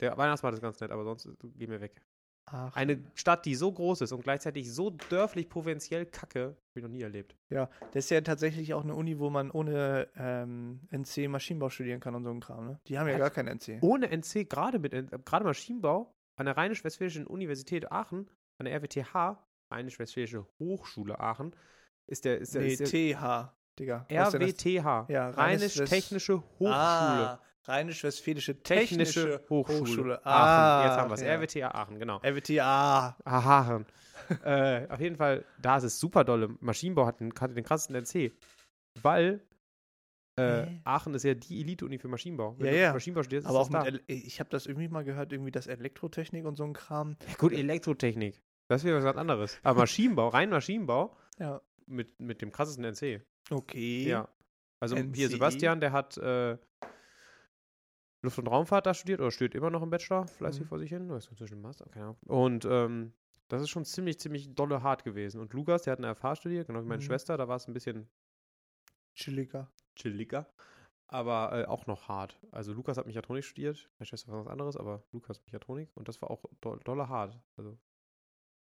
Speaker 2: Der Weihnachtsmarkt ist ganz nett, aber sonst äh, geh mir weg.
Speaker 1: Aachen.
Speaker 2: Eine Stadt, die so groß ist und gleichzeitig so dörflich provinziell kacke, habe ich noch nie erlebt.
Speaker 1: Ja, das ist ja tatsächlich auch eine Uni, wo man ohne ähm, NC Maschinenbau studieren kann und so ein Kram, ne? Die haben ja
Speaker 2: Was?
Speaker 1: gar kein NC.
Speaker 2: Ohne NC, gerade mit äh, gerade Maschinenbau, an der Rheinisch-Westfälischen Universität Aachen, an der RWTH, Rheinisch-Westfälische Hochschule Aachen, ist der, ist der,
Speaker 1: nee,
Speaker 2: ist der
Speaker 1: TH, Digga.
Speaker 2: RWTH,
Speaker 1: Ja,
Speaker 2: Rheinisch-Technische Hochschule.
Speaker 1: Ah, Rheinisch-Westfälische
Speaker 2: Technische,
Speaker 1: Technische,
Speaker 2: Hochschule.
Speaker 1: Ah,
Speaker 2: Aachen. Jetzt haben wir es.
Speaker 1: ja.
Speaker 2: RWTH Aachen, genau.
Speaker 1: RWTA.
Speaker 2: Aachen. *laughs* äh, auf jeden Fall, da ist es super dolle. Maschinenbau hat den, hat den krassesten NC. Weil äh,
Speaker 1: Hä?
Speaker 2: Aachen ist ja die Elite-Uni für Maschinenbau. Wenn
Speaker 1: Ja, ja.
Speaker 2: Maschinenbau studierst,
Speaker 1: Aber auch
Speaker 2: das
Speaker 1: mit, El ich habe das irgendwie mal gehört, irgendwie das Elektrotechnik und so ein Kram.
Speaker 2: da. Ja, gut, Elektrotechnik. Das wieder was ganz anderes. Aber Maschinenbau, rein Maschinenbau,
Speaker 1: Ja.
Speaker 2: mit, mit dem krassesten NC.
Speaker 1: Okay.
Speaker 2: Ja. Also hier
Speaker 1: NCE?
Speaker 2: Sebastian, der hat äh, Luft- und Raumfahrt da studiert oder studiert immer noch im Bachelor, fleißig
Speaker 1: Mhm.
Speaker 2: vor sich hin. Ist inzwischen Master, keine Ahnung. Und ähm, das ist schon ziemlich, ziemlich dolle hart gewesen. Und Lukas, der hat eine FH studiert, genau wie meine
Speaker 1: Mhm.
Speaker 2: Schwester, da war es ein bisschen
Speaker 1: Chilliger.
Speaker 2: chilliger, aber äh, auch noch hart. Also Lukas hat Mechatronik studiert, meine Schwester war was anderes, aber Lukas Mechatronik und das war auch do dolle hart. Also,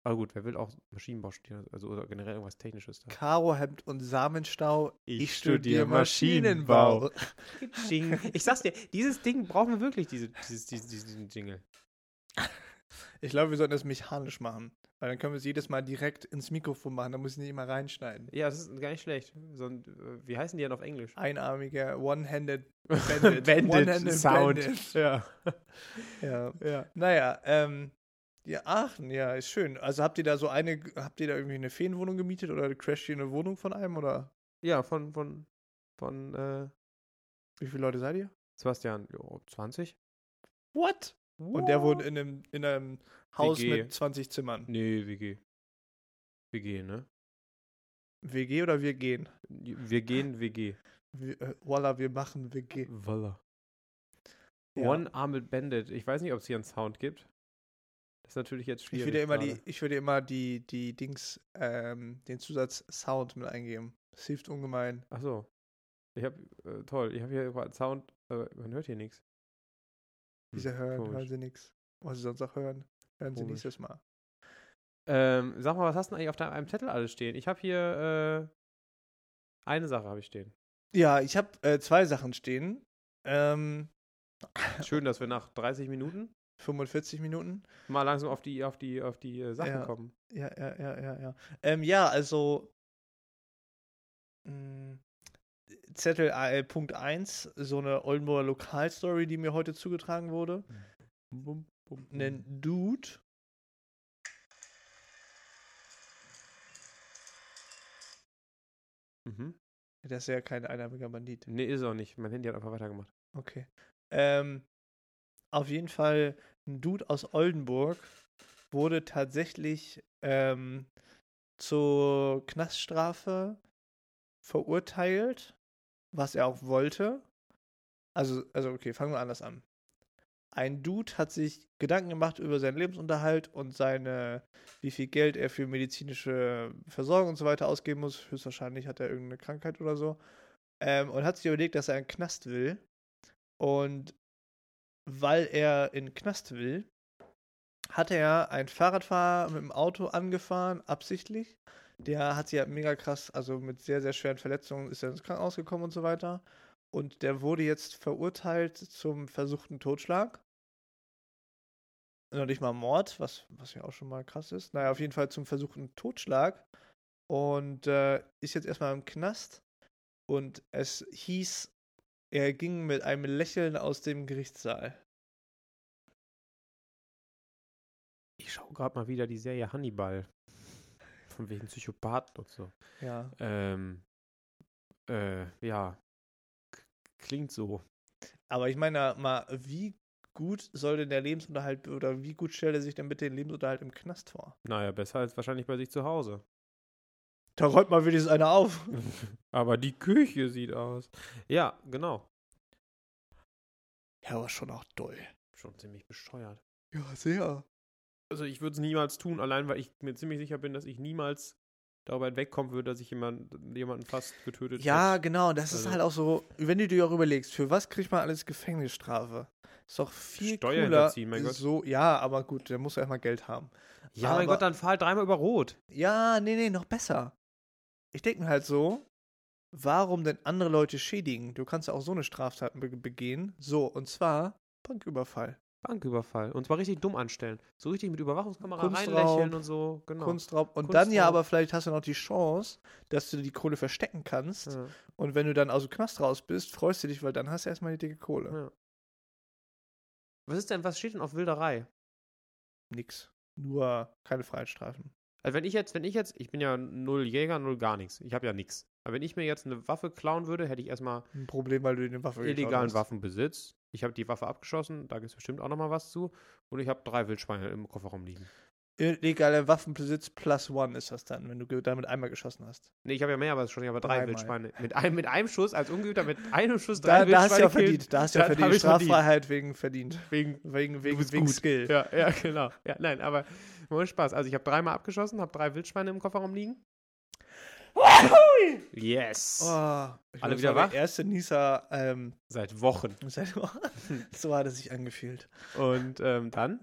Speaker 2: aber gut, wer will auch Maschinenbau studieren, also oder generell irgendwas Technisches da.
Speaker 1: Karohemd und Samenstau.
Speaker 2: Ich
Speaker 1: studiere
Speaker 2: studiere
Speaker 1: Maschinenbau.
Speaker 2: Ding. Ich sag's dir, dieses Ding brauchen wir wirklich, diese, dieses, dieses, diesen Jingle.
Speaker 1: Ich glaube, wir sollten das mechanisch machen. Weil dann können wir es jedes Mal direkt ins Mikrofon machen. Da muss ich nicht immer reinschneiden.
Speaker 2: Ja, das ist gar nicht schlecht. So ein, äh, wie heißen die denn auf Englisch?
Speaker 1: Einarmiger One-Handed *laughs* Bandit.
Speaker 2: Bandit
Speaker 1: One-Handed
Speaker 2: Sound.
Speaker 1: Bandit.
Speaker 2: Ja. *laughs*
Speaker 1: Ja.
Speaker 2: ja.
Speaker 1: Naja, ähm, ja, Aachen, ja, ist schön. Also habt ihr da so eine, habt ihr da irgendwie eine Ferienwohnung gemietet oder crasht ihr eine Wohnung von einem oder
Speaker 2: Ja, von, von, von äh,
Speaker 1: wie viele Leute seid ihr?
Speaker 2: Sebastian, jo, 20?
Speaker 1: What? Und der wohnt in einem, in einem Haus
Speaker 2: WG.
Speaker 1: mit 20 Zimmern.
Speaker 2: Nee, WG. WG, ne?
Speaker 1: WG oder wir gehen?
Speaker 2: Wir gehen WG.
Speaker 1: Wir, äh, voila, wir machen WG.
Speaker 2: Voila.
Speaker 1: Ja.
Speaker 2: One-Armed Bandit. Ich weiß nicht, ob es hier einen Sound gibt. Das ist natürlich jetzt
Speaker 1: Ich
Speaker 2: schwierig.
Speaker 1: würde immer
Speaker 2: gerade.
Speaker 1: die, ich würde immer die, die Dings, ähm, den Zusatz Sound mit eingeben. Das hilft ungemein.
Speaker 2: Ach so. Ich habe, äh, toll, ich habe hier Sound, aber man hört hier nichts.
Speaker 1: Diese hören, hören
Speaker 2: komisch.
Speaker 1: sie nichts. Was sie sonst auch hören, hören sie
Speaker 2: Komisch.
Speaker 1: nächstes Mal.
Speaker 2: Ähm, sag mal, was hast du denn eigentlich auf deinem Zettel alles stehen? Ich habe hier, äh, eine Sache habe ich stehen.
Speaker 1: Ja, ich habe äh, zwei Sachen stehen. Ähm, *laughs*
Speaker 2: Schön, dass wir nach 30 Minuten
Speaker 1: 45 Minuten.
Speaker 2: mal langsam auf die, auf die, auf die äh, Sachen
Speaker 1: Ja.
Speaker 2: kommen.
Speaker 1: Ja, ja, ja, ja, ja. Ähm, ja, also mh, Zettel äh, Punkt 1, so eine Oldenburger Lokalstory, die mir heute zugetragen wurde.
Speaker 2: Bum, bum, bum.
Speaker 1: Ein Dude.
Speaker 2: Mhm.
Speaker 1: Das ist ja kein einarmiger Bandit.
Speaker 2: Nee, ist auch nicht. Mein Handy hat einfach weitergemacht.
Speaker 1: Okay. Ähm, auf jeden Fall ein Dude aus Oldenburg wurde tatsächlich ähm, zur Knaststrafe verurteilt, was er auch wollte. Also, also okay, fangen wir anders an. ein Dude hat sich Gedanken gemacht über seinen Lebensunterhalt und seine, wie viel Geld er für medizinische Versorgung und so weiter ausgeben muss. Höchstwahrscheinlich hat er irgendeine Krankheit oder so. Ähm, und hat sich überlegt, dass er einen Knast will. Und weil er in den Knast will, hat er einen Fahrradfahrer mit dem Auto angefahren, absichtlich. Der hat sich ja mega krass, also mit sehr, sehr schweren Verletzungen ist er ins Krankenhaus gekommen und so weiter. Und der wurde jetzt verurteilt zum versuchten Totschlag. Noch nicht mal Mord, was, was ja auch schon mal krass ist. Naja, auf jeden Fall zum versuchten Totschlag. Und äh, ist jetzt erstmal im Knast. Und es hieß, er ging mit einem Lächeln aus dem Gerichtssaal.
Speaker 2: Ich schaue gerade mal wieder die Serie Hannibal. Von wegen Psychopathen und so.
Speaker 1: Ja.
Speaker 2: Ähm, äh, ja. Klingt so.
Speaker 1: Aber ich meine mal, wie gut soll denn der Lebensunterhalt oder wie gut stellt er sich denn bitte den Lebensunterhalt im Knast vor?
Speaker 2: Naja, besser als wahrscheinlich bei sich zu Hause.
Speaker 1: Da räumt mal wenigstens einer auf. *laughs*
Speaker 2: Aber die Küche sieht aus. Ja, genau.
Speaker 1: Ja, aber schon auch doll.
Speaker 2: Schon ziemlich bescheuert.
Speaker 1: Ja, sehr.
Speaker 2: Also ich würde es niemals tun, allein weil ich mir ziemlich sicher bin, dass ich niemals darüber hinwegkommen würde, dass ich jemand, jemanden fast getötet
Speaker 1: Ja,
Speaker 2: hätte.
Speaker 1: genau. Das ist
Speaker 2: Also-
Speaker 1: halt auch so, wenn du dir auch überlegst, für was kriegt man alles Gefängnisstrafe? Ist doch viel
Speaker 2: Steuer
Speaker 1: cooler.
Speaker 2: mein Gott.
Speaker 1: So, ja, aber gut, der muss ja erstmal Geld haben.
Speaker 2: Ja, mein
Speaker 1: Aber-
Speaker 2: Gott, dann fahr halt dreimal über Rot.
Speaker 1: Ja, nee, nee, noch besser. Ich denke mir halt so, warum denn andere Leute schädigen? Du kannst ja auch so eine Straftat be begehen. So, und zwar Banküberfall.
Speaker 2: Banküberfall. Und zwar richtig dumm anstellen. So richtig mit Überwachungskamera
Speaker 1: Kunstraub,
Speaker 2: reinlächeln und so. Genau.
Speaker 1: Kunstraub. Und dann ja
Speaker 2: Kunstraub.
Speaker 1: aber vielleicht hast du noch die Chance, dass du die Kohle verstecken kannst.
Speaker 2: Ja.
Speaker 1: Und wenn du dann aus dem Knast raus bist, freust du dich, weil dann hast du erstmal die dicke Kohle.
Speaker 2: Ja. Was ist denn, was steht denn auf Wilderei?
Speaker 1: Nix. Nur keine Freiheitsstrafen.
Speaker 2: Also wenn ich jetzt, wenn ich jetzt, ich bin ja null Jäger, null gar nichts. Ich habe ja nichts. Aber wenn ich mir jetzt eine Waffe klauen würde, hätte ich erstmal
Speaker 1: Ein Problem, weil du eine Waffe
Speaker 2: illegalen. Waffenbesitz. Ich habe die Waffe abgeschossen, da gibt es bestimmt auch nochmal was zu. Und ich habe drei Wildschweine im Kofferraum liegen.
Speaker 1: Illegaler Waffenbesitz plus one ist das dann, wenn du damit einmal geschossen hast.
Speaker 2: Nee, ich habe ja mehr, aber schon, ich habe drei
Speaker 1: Dreimal.
Speaker 2: Wildschweine. Mit einem, mit einem Schuss, als Ungeübter, mit *laughs* einem Schuss
Speaker 1: Da,
Speaker 2: drei
Speaker 1: da hast du ja
Speaker 2: Wildschweine
Speaker 1: verdient. Da hast du ja verdient. Straffreiheit wegen verdient.
Speaker 2: Wegen,
Speaker 1: Wegen, wegen, wegen. Skill.
Speaker 2: Ja, ja, *laughs* genau. Ja, nein, aber ohne Spaß. Also ich habe dreimal abgeschossen, habe drei Wildschweine im Kofferraum liegen. Yes.
Speaker 1: Oh, ich
Speaker 2: Alle wieder wach?
Speaker 1: Der erste Nieser, ähm,
Speaker 2: Seit Wochen.
Speaker 1: seit *laughs* so hat es sich angefühlt.
Speaker 2: Und ähm, dann?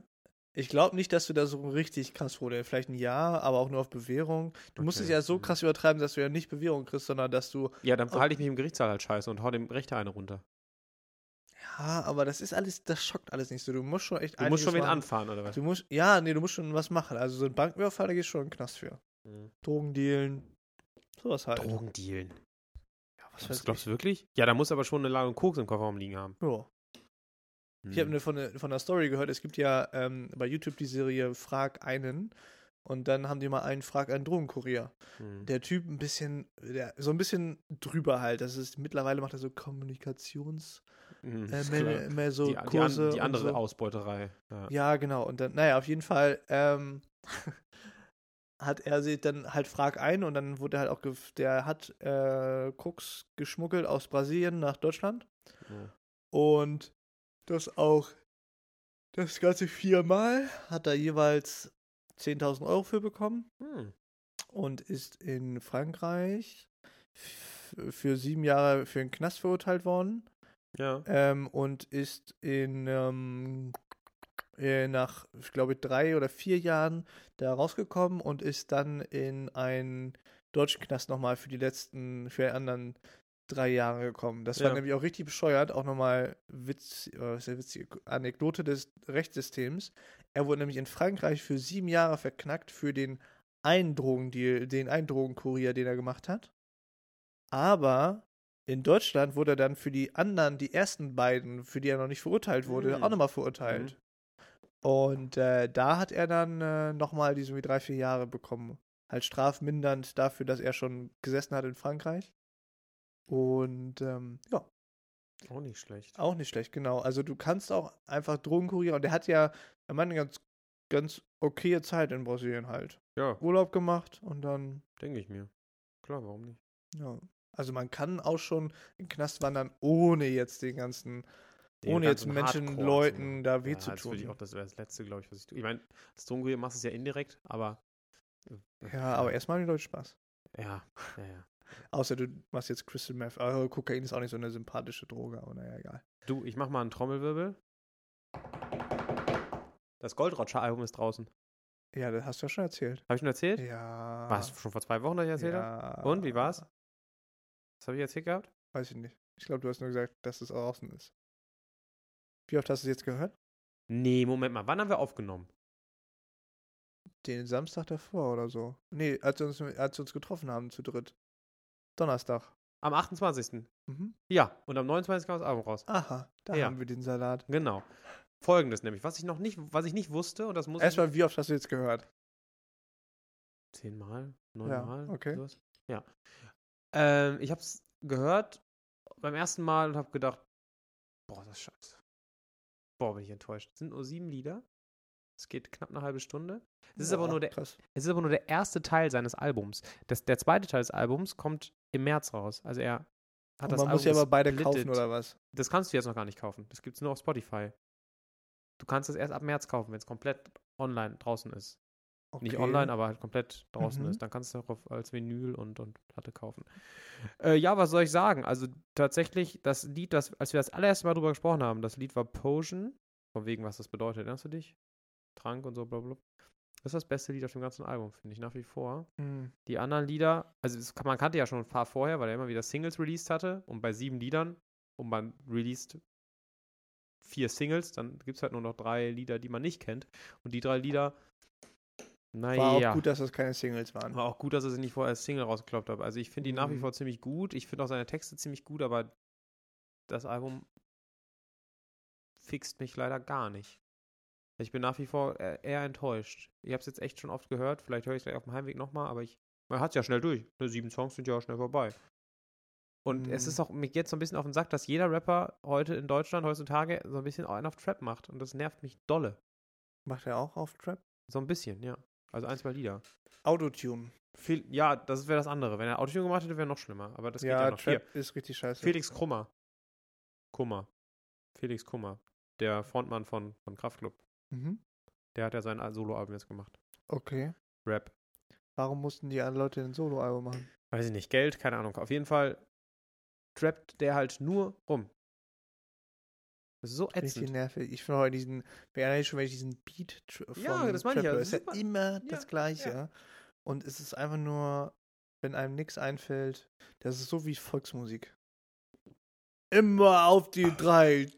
Speaker 1: Ich glaube nicht, dass du da so richtig krass wurde. Vielleicht ein Jahr, aber auch nur auf Bewährung. Du musst es
Speaker 2: Okay.
Speaker 1: ja so krass übertreiben, dass du ja nicht Bewährung kriegst, sondern dass du.
Speaker 2: Ja, dann verhalte ich mich im Gerichtssaal halt scheiße und hau dem Richter eine runter.
Speaker 1: Ja, aber das ist alles, das schockt alles nicht so. Du musst schon echt
Speaker 2: Du musst schon wen
Speaker 1: machen.
Speaker 2: anfahren, oder was?
Speaker 1: Du musst, ja, nee, du musst schon was machen. Also so ein Banküberfall, da gehst du schon in den Knast für.
Speaker 2: Mhm.
Speaker 1: Drogendealen, sowas halt.
Speaker 2: Drogendealen.
Speaker 1: Ja, was weiß
Speaker 2: glaubst du wirklich? Ja, da muss aber schon eine Ladung Koks im Kofferraum liegen haben.
Speaker 1: Ja. Ich habe ne, von, ne, von der Story gehört, es gibt ja ähm, bei YouTube die Serie Frag einen und dann haben die mal einen Frag einen Drogenkurier.
Speaker 2: Hm.
Speaker 1: Der Typ ein bisschen, der, so ein bisschen drüber halt. Das ist, mittlerweile macht er so Kommunikations,
Speaker 2: Hm,
Speaker 1: äh, mehr, mehr so
Speaker 2: die, die,
Speaker 1: Kurse.
Speaker 2: an, die andere
Speaker 1: so.
Speaker 2: Ausbeuterei. Ja.
Speaker 1: Ja, genau. Und dann, naja, auf jeden Fall ähm, *laughs* hat er sich dann halt Frag ein und dann wurde halt auch, der hat äh, Koks geschmuggelt aus Brasilien nach Deutschland.
Speaker 2: Ja.
Speaker 1: Und das auch das ganze viermal hat er jeweils 10.000 Euro für bekommen
Speaker 2: Hm.
Speaker 1: und ist in Frankreich für sieben Jahre für den Knast verurteilt worden
Speaker 2: ja.
Speaker 1: ähm, und ist in ähm, äh, nach, ich glaube, drei oder vier Jahren da rausgekommen und ist dann in einen deutschen Knast nochmal für die letzten, für die anderen drei Jahre gekommen. Das war
Speaker 2: Ja.
Speaker 1: nämlich auch richtig bescheuert, auch nochmal Witz, äh, sehr witzige Anekdote des Rechtssystems. Er wurde nämlich in Frankreich für sieben Jahre verknackt für den einen Drogendeal, den einen Drogenkurier, den er gemacht hat. Aber in Deutschland wurde er dann für die anderen, die ersten beiden, für die er noch nicht verurteilt wurde,
Speaker 2: Mhm.
Speaker 1: auch nochmal verurteilt. Und äh, da hat er dann äh, nochmal diese wie drei, vier Jahre bekommen. Halt strafmindernd dafür, dass er schon gesessen hat in Frankreich. Und ähm, ja,
Speaker 2: Auch nicht schlecht.
Speaker 1: auch nicht schlecht, genau. Also du kannst auch einfach Drogenkurier und der hat ja, er meinte eine ganz, ganz okaye Zeit in Brasilien halt.
Speaker 2: Ja,
Speaker 1: Urlaub gemacht und dann,
Speaker 2: denke ich mir. Klar, warum nicht?
Speaker 1: ja. Also man kann auch schon in den Knast wandern, ohne jetzt den ganzen
Speaker 2: Den
Speaker 1: Ohne jetzt Menschen,
Speaker 2: Hardcore
Speaker 1: Leuten da weh
Speaker 2: ja,
Speaker 1: zu
Speaker 2: Das würde ich
Speaker 1: tun.
Speaker 2: auch, das wäre das Letzte, glaube ich, was ich tue. Ich meine, das Drogengehe machst du es ja indirekt, aber. äh,
Speaker 1: Ja, aber erstmal haben die Leute Spaß.
Speaker 2: Ja, ja, ja.
Speaker 1: Außer du machst jetzt Crystal Meth. Aber Kokain ist auch nicht so eine sympathische Droge, aber naja, egal.
Speaker 2: Du, ich mach mal einen Trommelwirbel. Das Goldroger-Album ist draußen.
Speaker 1: Ja, das hast du ja schon erzählt.
Speaker 2: Habe ich schon erzählt?
Speaker 1: Ja.
Speaker 2: Was? Schon vor zwei Wochen, dass ich erzählt habe?
Speaker 1: ja.
Speaker 2: Und, wie war's? Was habe ich erzählt gehabt?
Speaker 1: Weiß ich nicht. Ich glaube, du hast nur gesagt, dass es draußen ist. Wie oft hast du es jetzt gehört?
Speaker 2: Nee, Moment mal. Wann haben wir aufgenommen?
Speaker 1: Den Samstag davor oder so. Nee, als wir uns, als wir uns getroffen haben zu dritt. Donnerstag.
Speaker 2: Am 28.
Speaker 1: Mhm.
Speaker 2: Ja, und am 29. kam das Album raus.
Speaker 1: Aha, da
Speaker 2: Ja.
Speaker 1: haben wir den Salat.
Speaker 2: Genau. Folgendes nämlich, was ich noch nicht, was ich nicht wusste, und das muss
Speaker 1: Erstmal, wie oft hast du jetzt gehört?
Speaker 2: zehnmal,
Speaker 1: Ja,
Speaker 2: neunmal,
Speaker 1: okay.
Speaker 2: sowas. Ja. Ähm, ich habe es gehört beim ersten Mal und habe gedacht, boah, das ist scheiße. Boah, bin ich enttäuscht. Es sind nur sieben Lieder. Es geht knapp eine halbe Stunde. Es ist aber
Speaker 1: Boah,
Speaker 2: nur der,
Speaker 1: Krass.
Speaker 2: es ist aber nur der erste Teil seines Albums. Das, der zweite Teil des Albums kommt im März raus. Also er hat
Speaker 1: Und
Speaker 2: das
Speaker 1: man muss
Speaker 2: Album
Speaker 1: ja aber beide kaufen,
Speaker 2: gesplittet.
Speaker 1: oder was?
Speaker 2: Das kannst du jetzt noch gar nicht kaufen. Das gibt es nur auf Spotify. Du kannst es erst ab März kaufen, wenn es komplett online draußen ist. Nicht
Speaker 1: Okay.
Speaker 2: online, aber halt komplett draußen
Speaker 1: Mhm.
Speaker 2: ist. Dann kannst du es auch als Vinyl und, und Platte kaufen. Äh, ja, was soll ich sagen? Also tatsächlich, das Lied, das, als wir das allererste Mal drüber gesprochen haben, das Lied war Potion. Von wegen, was das bedeutet. Erinnerst du dich? Trank und so, blablabla. Das ist das beste Lied auf dem ganzen Album, finde ich nach wie vor.
Speaker 1: Hm.
Speaker 2: Die anderen Lieder, also das man kannte ja schon ein paar vorher, weil er immer wieder Singles released hatte. Und bei sieben Liedern, und man released vier Singles, dann gibt es halt nur noch drei Lieder, die man nicht kennt. Und die drei Lieder,
Speaker 1: War
Speaker 2: naja.
Speaker 1: auch gut, dass das keine Singles waren.
Speaker 2: War auch gut, dass er sie nicht vorher als Single rausgekloppt hat. Also ich finde ihn nach wie
Speaker 1: Mhm.
Speaker 2: vor ziemlich gut. Ich finde auch seine Texte ziemlich gut, aber das Album fixt mich leider gar nicht. Ich bin nach wie vor eher, eher enttäuscht. Ich habe es jetzt echt schon oft gehört. Vielleicht höre ich es gleich auf dem Heimweg nochmal, aber ich. Man hat es ja schnell durch. Ne, sieben Songs sind ja schnell vorbei. Und es
Speaker 1: Mhm.
Speaker 2: ist auch, mir geht so ein bisschen auf den Sack, dass jeder Rapper heute in Deutschland heutzutage so ein bisschen einen auf Trap macht. Und das nervt mich dolle.
Speaker 1: Macht er auch auf Trap?
Speaker 2: So ein bisschen, ja. Also ein, zwei Lieder.
Speaker 1: Autotune.
Speaker 2: Fel ja, das wäre das andere. Wenn er Autotune gemacht hätte, wäre noch schlimmer. Aber das geht ja noch. Hier,
Speaker 1: Trap ist richtig scheiße.
Speaker 2: Felix Krummer. Kummer. Felix Kummer. Der Frontmann von, von Kraftklub.
Speaker 1: Mhm.
Speaker 2: Der hat ja sein Soloalbum jetzt gemacht.
Speaker 1: Okay.
Speaker 2: Rap.
Speaker 1: Warum mussten die anderen Leute ein Soloalbum machen?
Speaker 2: Weiß ich nicht. Geld, keine Ahnung. Auf jeden Fall trappt der halt nur rum. Das ist so
Speaker 1: Richtig
Speaker 2: ätzend.
Speaker 1: nervig. Ich finde heute diesen, wäre schon, wenn ich diesen Beat vom
Speaker 2: Ja, das meine ich ja, das
Speaker 1: ist ja
Speaker 2: super.
Speaker 1: immer das
Speaker 2: Ja,
Speaker 1: Gleiche.
Speaker 2: ja.
Speaker 1: Und es ist einfach nur, wenn einem nichts einfällt, das ist so wie Volksmusik. Immer auf die drei.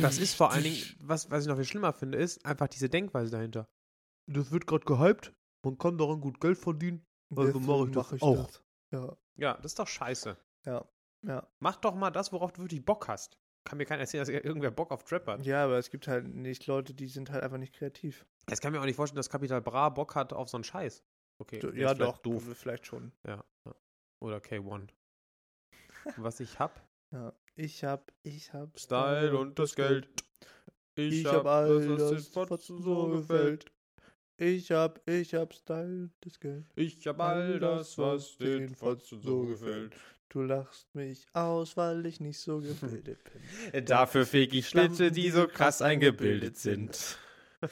Speaker 2: Das ist vor allen Dingen, was, was ich noch viel schlimmer finde, ist einfach diese Denkweise dahinter. Das wird gerade gehypt. Man kann daran gut Geld verdienen. also
Speaker 1: Deswegen
Speaker 2: mach ich das
Speaker 1: mach
Speaker 2: auch.
Speaker 1: das. Ja,
Speaker 2: Ja, das ist doch scheiße.
Speaker 1: ja, ja.
Speaker 2: Mach doch mal das, worauf du wirklich Bock hast. Kann mir keiner erzählen, dass irgendwer Bock auf Trap hat.
Speaker 1: Ja, aber es gibt halt nicht Leute, die sind halt einfach nicht kreativ.
Speaker 2: Das kann mir auch nicht vorstellen, dass Capital Bra Bock hat auf so einen Scheiß. Okay, der
Speaker 1: ja, doch,
Speaker 2: Doof.
Speaker 1: vielleicht schon.
Speaker 2: Ja. Oder K1. Was ich hab? *laughs*
Speaker 1: Ja. Ich hab, ich hab
Speaker 2: Style und das Geld.
Speaker 1: Ich, hab all das, was so gefällt. Ich hab, ich hab Style, das Geld.
Speaker 2: Ich hab all das, was den Fotzen so gefällt.
Speaker 1: Du lachst mich aus, weil ich nicht so gebildet bin. *laughs*
Speaker 2: Dafür feg ich Schnitte, die so krass eingebildet sind. *laughs*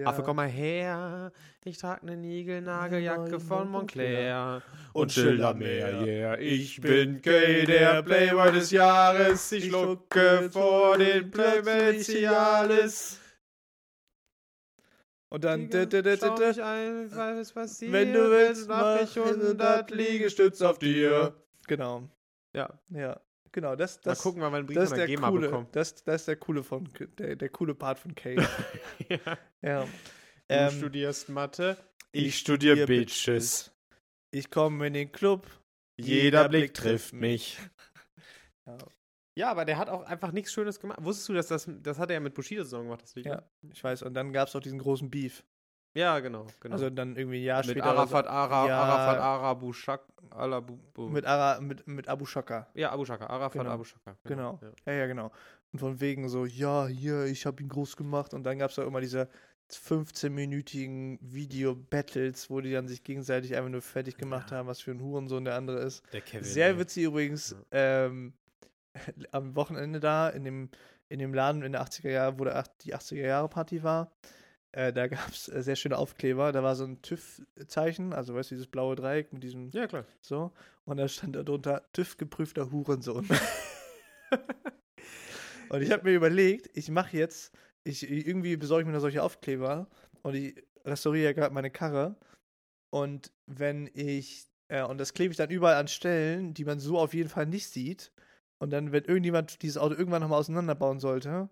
Speaker 1: Ja.
Speaker 2: Affe, komm mal her. Ich trag ne Nigelnageljacke von Montclair.
Speaker 1: Und
Speaker 2: Und Schildermeer, yeah. Ich bin gay, der Playboy des Jahres. Ich schlucke vor den Playmates.
Speaker 1: Und dann,
Speaker 2: Digga,
Speaker 1: da, da, da, da,
Speaker 2: ein, was passiert,
Speaker 1: wenn du willst,
Speaker 2: mach ich 100 Liegestütz auf dir.
Speaker 1: Genau,
Speaker 2: Ja,
Speaker 1: ja, genau. Das,
Speaker 2: mal
Speaker 1: das,
Speaker 2: gucken, wann wir einen Brief
Speaker 1: das
Speaker 2: von
Speaker 1: ist
Speaker 2: der
Speaker 1: der
Speaker 2: GEMA
Speaker 1: coole,
Speaker 2: bekommen.
Speaker 1: das, das ist der coole von, der, der coole Part von Kay. *laughs*
Speaker 2: ja.
Speaker 1: ja.
Speaker 2: Du
Speaker 1: Ähm,
Speaker 2: studierst Mathe,
Speaker 1: ich studier Bitches. Ich komme in den Club.
Speaker 2: Jeder Blick trifft mich.
Speaker 1: Ja.
Speaker 2: Ja, aber der hat auch einfach nichts Schönes gemacht. Wusstest du, dass das, das hat er ja mit Bushido zusammen gemacht, das Lied?
Speaker 1: Ja, ich weiß. Und dann gab es auch diesen großen Beef.
Speaker 2: Ja, genau, genau.
Speaker 1: Also dann irgendwie ein Jahr
Speaker 2: mit
Speaker 1: später.
Speaker 2: Arafat, Ara,
Speaker 1: Ja.
Speaker 2: Arafat, Arabu, Shak, Alabu.
Speaker 1: Mit, Ara, mit, mit Abu Shaka.
Speaker 2: ja, Abu Shaka, Arafat,
Speaker 1: Genau.
Speaker 2: Abu Shaka.
Speaker 1: Genau.
Speaker 2: Ja.
Speaker 1: Ja, ja, genau. Und von wegen so, ja, hier, ich habe ihn groß gemacht. Und dann gab es auch immer diese 15-minütigen Video-Battles, wo die dann sich gegenseitig einfach nur fertig gemacht haben, was für ein Hurensohn der andere ist.
Speaker 2: Der Kevin.
Speaker 1: Sehr
Speaker 2: ey.
Speaker 1: witzig übrigens, ähm, *laughs* am Wochenende da in dem in dem Laden in der 80er Jahre, wo der, die 80er Jahre Party war, äh, da gab es äh, sehr schöne Aufkleber. Da war so ein TÜV-Zeichen, also weißt du, dieses blaue Dreieck mit diesem
Speaker 2: Ja, klar.
Speaker 1: so. Und da stand da drunter TÜV geprüfter Hurensohn. *laughs* und ich habe mir überlegt, ich mache jetzt, ich irgendwie besorge ich mir noch solche Aufkleber und ich restauriere ja gerade meine Karre. Und wenn ich, äh, und das klebe ich dann überall an Stellen, die man so auf jeden Fall nicht sieht. Und dann, wenn irgendjemand dieses Auto irgendwann nochmal auseinanderbauen sollte,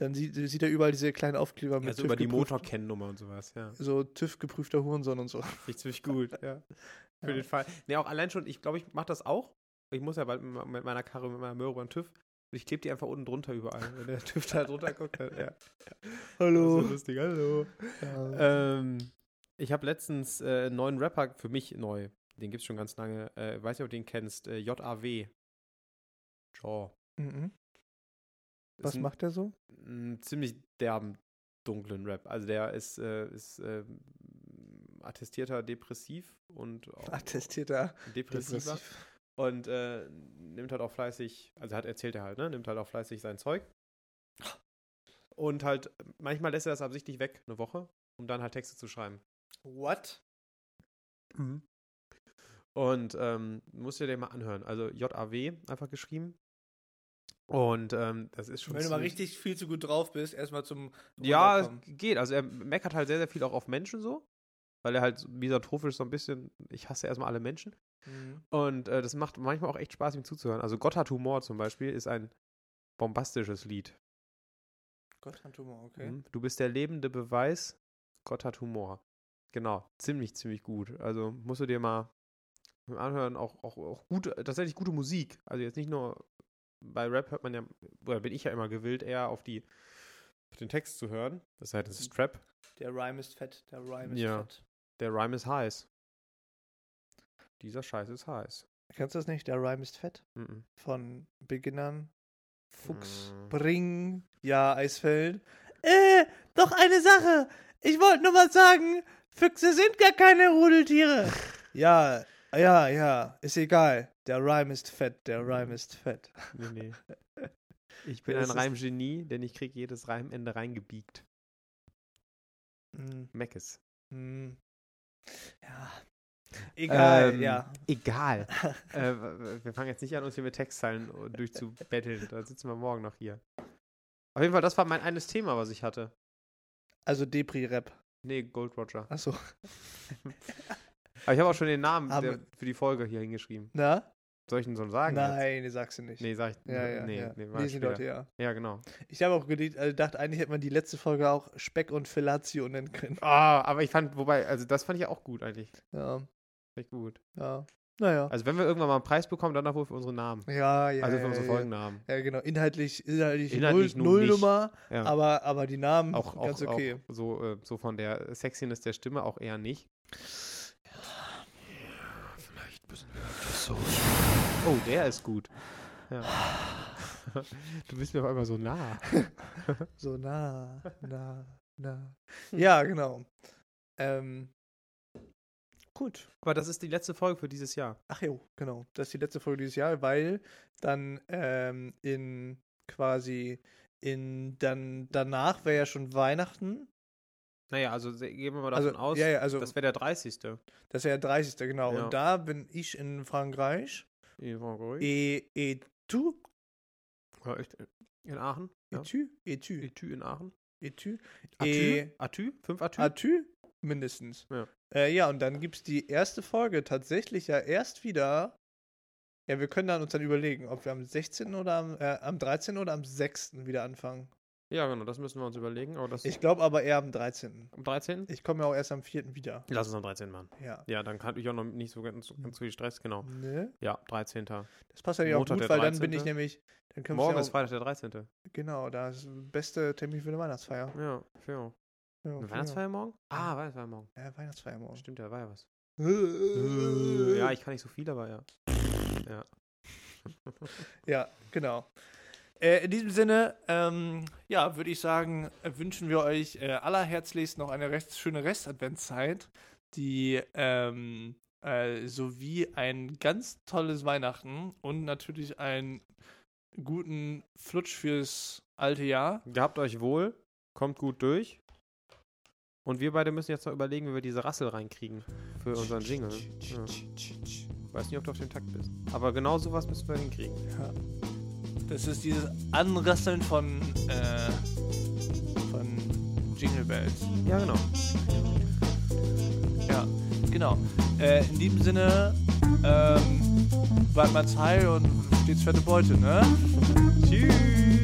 Speaker 1: dann sieht, sieht er überall diese kleinen Aufkleber mit
Speaker 2: Also
Speaker 1: TÜV
Speaker 2: über die Motorkennnummer und sowas, ja.
Speaker 1: So TÜV geprüfter Hurensohn und so. *laughs*
Speaker 2: Ich ziemlich gut, ja. *laughs* Für
Speaker 1: Ja.
Speaker 2: den Fall. Ne, auch allein schon, ich glaube, ich mache das auch. Ich muss ja bald mit meiner Karre, mit meiner Möhre beim TÜV. Und ich klebe die einfach unten drunter überall. Wenn der *laughs* TÜV da drunter guckt, dann, ja.
Speaker 1: Hallo.
Speaker 2: So lustig, hallo.
Speaker 1: Ja.
Speaker 2: Ähm, ich habe letztens äh, einen neuen Rapper, für mich neu, den gibt es schon ganz lange, äh, weiß nicht, ob du den kennst, äh, JAW. Jaw.
Speaker 1: Mhm. Was
Speaker 2: ein,
Speaker 1: macht der so?
Speaker 2: Einen ziemlich derben, dunklen Rap. Also der ist, äh, ist äh, attestierter Depressiv und *laughs* auch
Speaker 1: Attestierter.
Speaker 2: Depressiver.
Speaker 1: Depressiv.
Speaker 2: Und äh, nimmt halt auch fleißig, also hat erzählt er halt, ne? Nimmt halt auch fleißig sein Zeug. Und halt, manchmal lässt er das absichtlich weg, eine Woche, um dann halt Texte zu schreiben.
Speaker 1: What?
Speaker 2: Und ähm, musst du dir den mal anhören. Also JAW einfach geschrieben. Und ähm, das ist schon.
Speaker 1: Wenn du mal richtig viel zu gut drauf bist, erstmal zum
Speaker 2: Ja, geht. Also er meckert halt sehr, sehr viel auch auf Menschen so. Weil er halt so misanthropisch so ein bisschen, ich hasse erstmal alle Menschen.
Speaker 1: Mhm.
Speaker 2: Und äh, das macht manchmal auch echt Spaß, ihm zuzuhören. Also Gott hat Humor zum Beispiel ist ein bombastisches Lied.
Speaker 1: Gott hat Humor, okay.
Speaker 2: Mhm. Du bist der lebende Beweis, Gott hat Humor. Genau, ziemlich, ziemlich gut. Also musst du dir mal anhören, auch, auch, auch gute, tatsächlich gute Musik. Also jetzt nicht nur bei Rap hört man ja, oder bin ich ja immer gewillt, eher auf die auf den Text zu hören. Das heißt, es ist Trap.
Speaker 1: Der Rhyme ist fett, der Rhyme ist
Speaker 2: Ja.
Speaker 1: fett.
Speaker 2: Der Rhyme ist heiß. Dieser Scheiß ist heiß.
Speaker 1: Kennst du das nicht? Der Rhyme ist fett.
Speaker 2: Mhm.
Speaker 1: Von Beginnern. Fuchs,
Speaker 2: Mm.
Speaker 1: Bring, ja, Eisfeld. Äh, doch eine Sache. Ich wollte nur mal sagen, Füchse sind gar keine Rudeltiere. *laughs* ja, ja, ja, ist egal. Der Rhyme ist fett, der Rhyme ist fett.
Speaker 2: Nee, nee. *laughs* Ich bin
Speaker 1: Das
Speaker 2: ein Reimgenie, denn ich krieg jedes Reimende reingebiegt.
Speaker 1: Hm,
Speaker 2: Meckes.
Speaker 1: hm. Ja. Egal,
Speaker 2: Ähm,
Speaker 1: ja.
Speaker 2: Egal. *laughs* äh, wir fangen jetzt nicht an, uns hier mit Textzeilen durchzubetteln. Da sitzen wir morgen noch hier. Auf jeden Fall, das war mein eines Thema, was ich hatte.
Speaker 1: Also Depri-Rap.
Speaker 2: Nee, Gold Roger.
Speaker 1: Achso. *laughs*
Speaker 2: Aber ich habe auch schon den Namen der, für die Folge hier hingeschrieben.
Speaker 1: Na?
Speaker 2: Soll ich ihn so sagen? jetzt?
Speaker 1: Nein, nee, sagst du nicht.
Speaker 2: Nee, sag ich.
Speaker 1: Ja, ja,
Speaker 2: nee,
Speaker 1: ja.
Speaker 2: nee,
Speaker 1: Lesen
Speaker 2: später.
Speaker 1: Leute, ja.
Speaker 2: Ja, genau.
Speaker 1: Ich habe auch gedacht, also eigentlich hätte man die letzte Folge auch Speck und Fellatio nennen können.
Speaker 2: Ah, aber ich fand, wobei, also das fand ich ja auch gut eigentlich.
Speaker 1: Ja,
Speaker 2: Echt gut.
Speaker 1: ja. Naja.
Speaker 2: Also wenn wir irgendwann mal einen Preis bekommen, dann auch wohl für unsere Namen.
Speaker 1: Ja, ja.
Speaker 2: also für
Speaker 1: ja,
Speaker 2: unsere
Speaker 1: ja,
Speaker 2: Folgennamen.
Speaker 1: Ja, genau. Inhaltlich, inhaltlich,
Speaker 2: Inhaltlich
Speaker 1: Null,
Speaker 2: nun nicht.
Speaker 1: Nullnummer,
Speaker 2: Ja.
Speaker 1: aber, aber die Namen
Speaker 2: auch, auch,
Speaker 1: ganz okay.
Speaker 2: auch so, äh, so von der Sexiness der Stimme auch eher nicht. vielleicht müssen wir das so. Oh, der ist gut. Ja. Du bist mir auf einmal so nah. *laughs*
Speaker 1: So nah, nah, nah. Ja, genau. Ähm, gut.
Speaker 2: Aber das ist die letzte Folge für dieses Jahr.
Speaker 1: Ach jo, genau. Das ist die letzte Folge dieses Jahr, weil dann ähm, in quasi in dann danach wäre ja schon Weihnachten.
Speaker 2: Naja, also gehen wir mal
Speaker 1: Also,
Speaker 2: davon aus,
Speaker 1: ja, ja, also
Speaker 2: das wäre der 30.
Speaker 1: das wäre der 30. genau.
Speaker 2: Ja.
Speaker 1: Und da bin ich in Frankreich.
Speaker 2: In Frankreich.
Speaker 1: Et, et tu?
Speaker 2: Ja, echt. In Aachen. Ja.
Speaker 1: Et tu? Et tu?
Speaker 2: Etü in Aachen.
Speaker 1: Et tu?
Speaker 2: Atü? Atü? Fünf Atü?
Speaker 1: Atü? Mindestens.
Speaker 2: Ja.
Speaker 1: Äh, ja, und dann gibt es die erste Folge tatsächlich ja erst wieder. Ja, wir können dann uns dann überlegen, ob wir am 16. oder am, äh, am 13. oder am 6. wieder anfangen.
Speaker 2: Ja, genau, das müssen wir uns überlegen. Aber das
Speaker 1: Ich glaube aber eher am 13.
Speaker 2: am 13.
Speaker 1: Ich komme ja auch erst am 4. wieder.
Speaker 2: Lass uns am 13. machen.
Speaker 1: Ja.
Speaker 2: Ja, dann kann ich auch noch nicht so ganz, ganz viel Stress, genau.
Speaker 1: Ne?
Speaker 2: Ja, 13.
Speaker 1: Das passt ja auch gut, weil dann bin
Speaker 2: 13..
Speaker 1: ich nämlich. Dann können
Speaker 2: Morgen ist
Speaker 1: ja auch,
Speaker 2: Freitag der 13.
Speaker 1: Genau, da ist der beste Termin für eine Weihnachtsfeier.
Speaker 2: Ja, ja.
Speaker 1: Ja,
Speaker 2: Eine
Speaker 1: für-
Speaker 2: Weihnachtsfeier morgen? Ah, Weihnachtsfeier morgen.
Speaker 1: Ja, Weihnachtsfeier morgen.
Speaker 2: Stimmt, da war ja was. *laughs* Ja, ich kann nicht so viel, aber ja. Ja.
Speaker 1: Ja, genau. Äh, in diesem Sinne, ähm, ja, würde ich sagen, wünschen wir euch äh, allerherzlichst noch eine recht schöne Restadventszeit, die ähm, äh, sowie ein ganz tolles Weihnachten und natürlich einen guten Flutsch fürs alte Jahr.
Speaker 2: Gehabt euch wohl, kommt gut durch. Und wir beide müssen jetzt noch überlegen, wie wir diese Rassel reinkriegen für unseren Jingle. Ja. Ich weiß nicht, ob du auf dem Takt bist. Aber genau sowas müssen wir hinkriegen.
Speaker 1: Ja. Das ist dieses Anrasseln von, äh, von Jingle Bells.
Speaker 2: Ja, genau.
Speaker 1: Ja, genau. Äh, in diesem Sinne, ähm, bleibt mal heil und stets fette Beute, ne?
Speaker 2: Tschüss.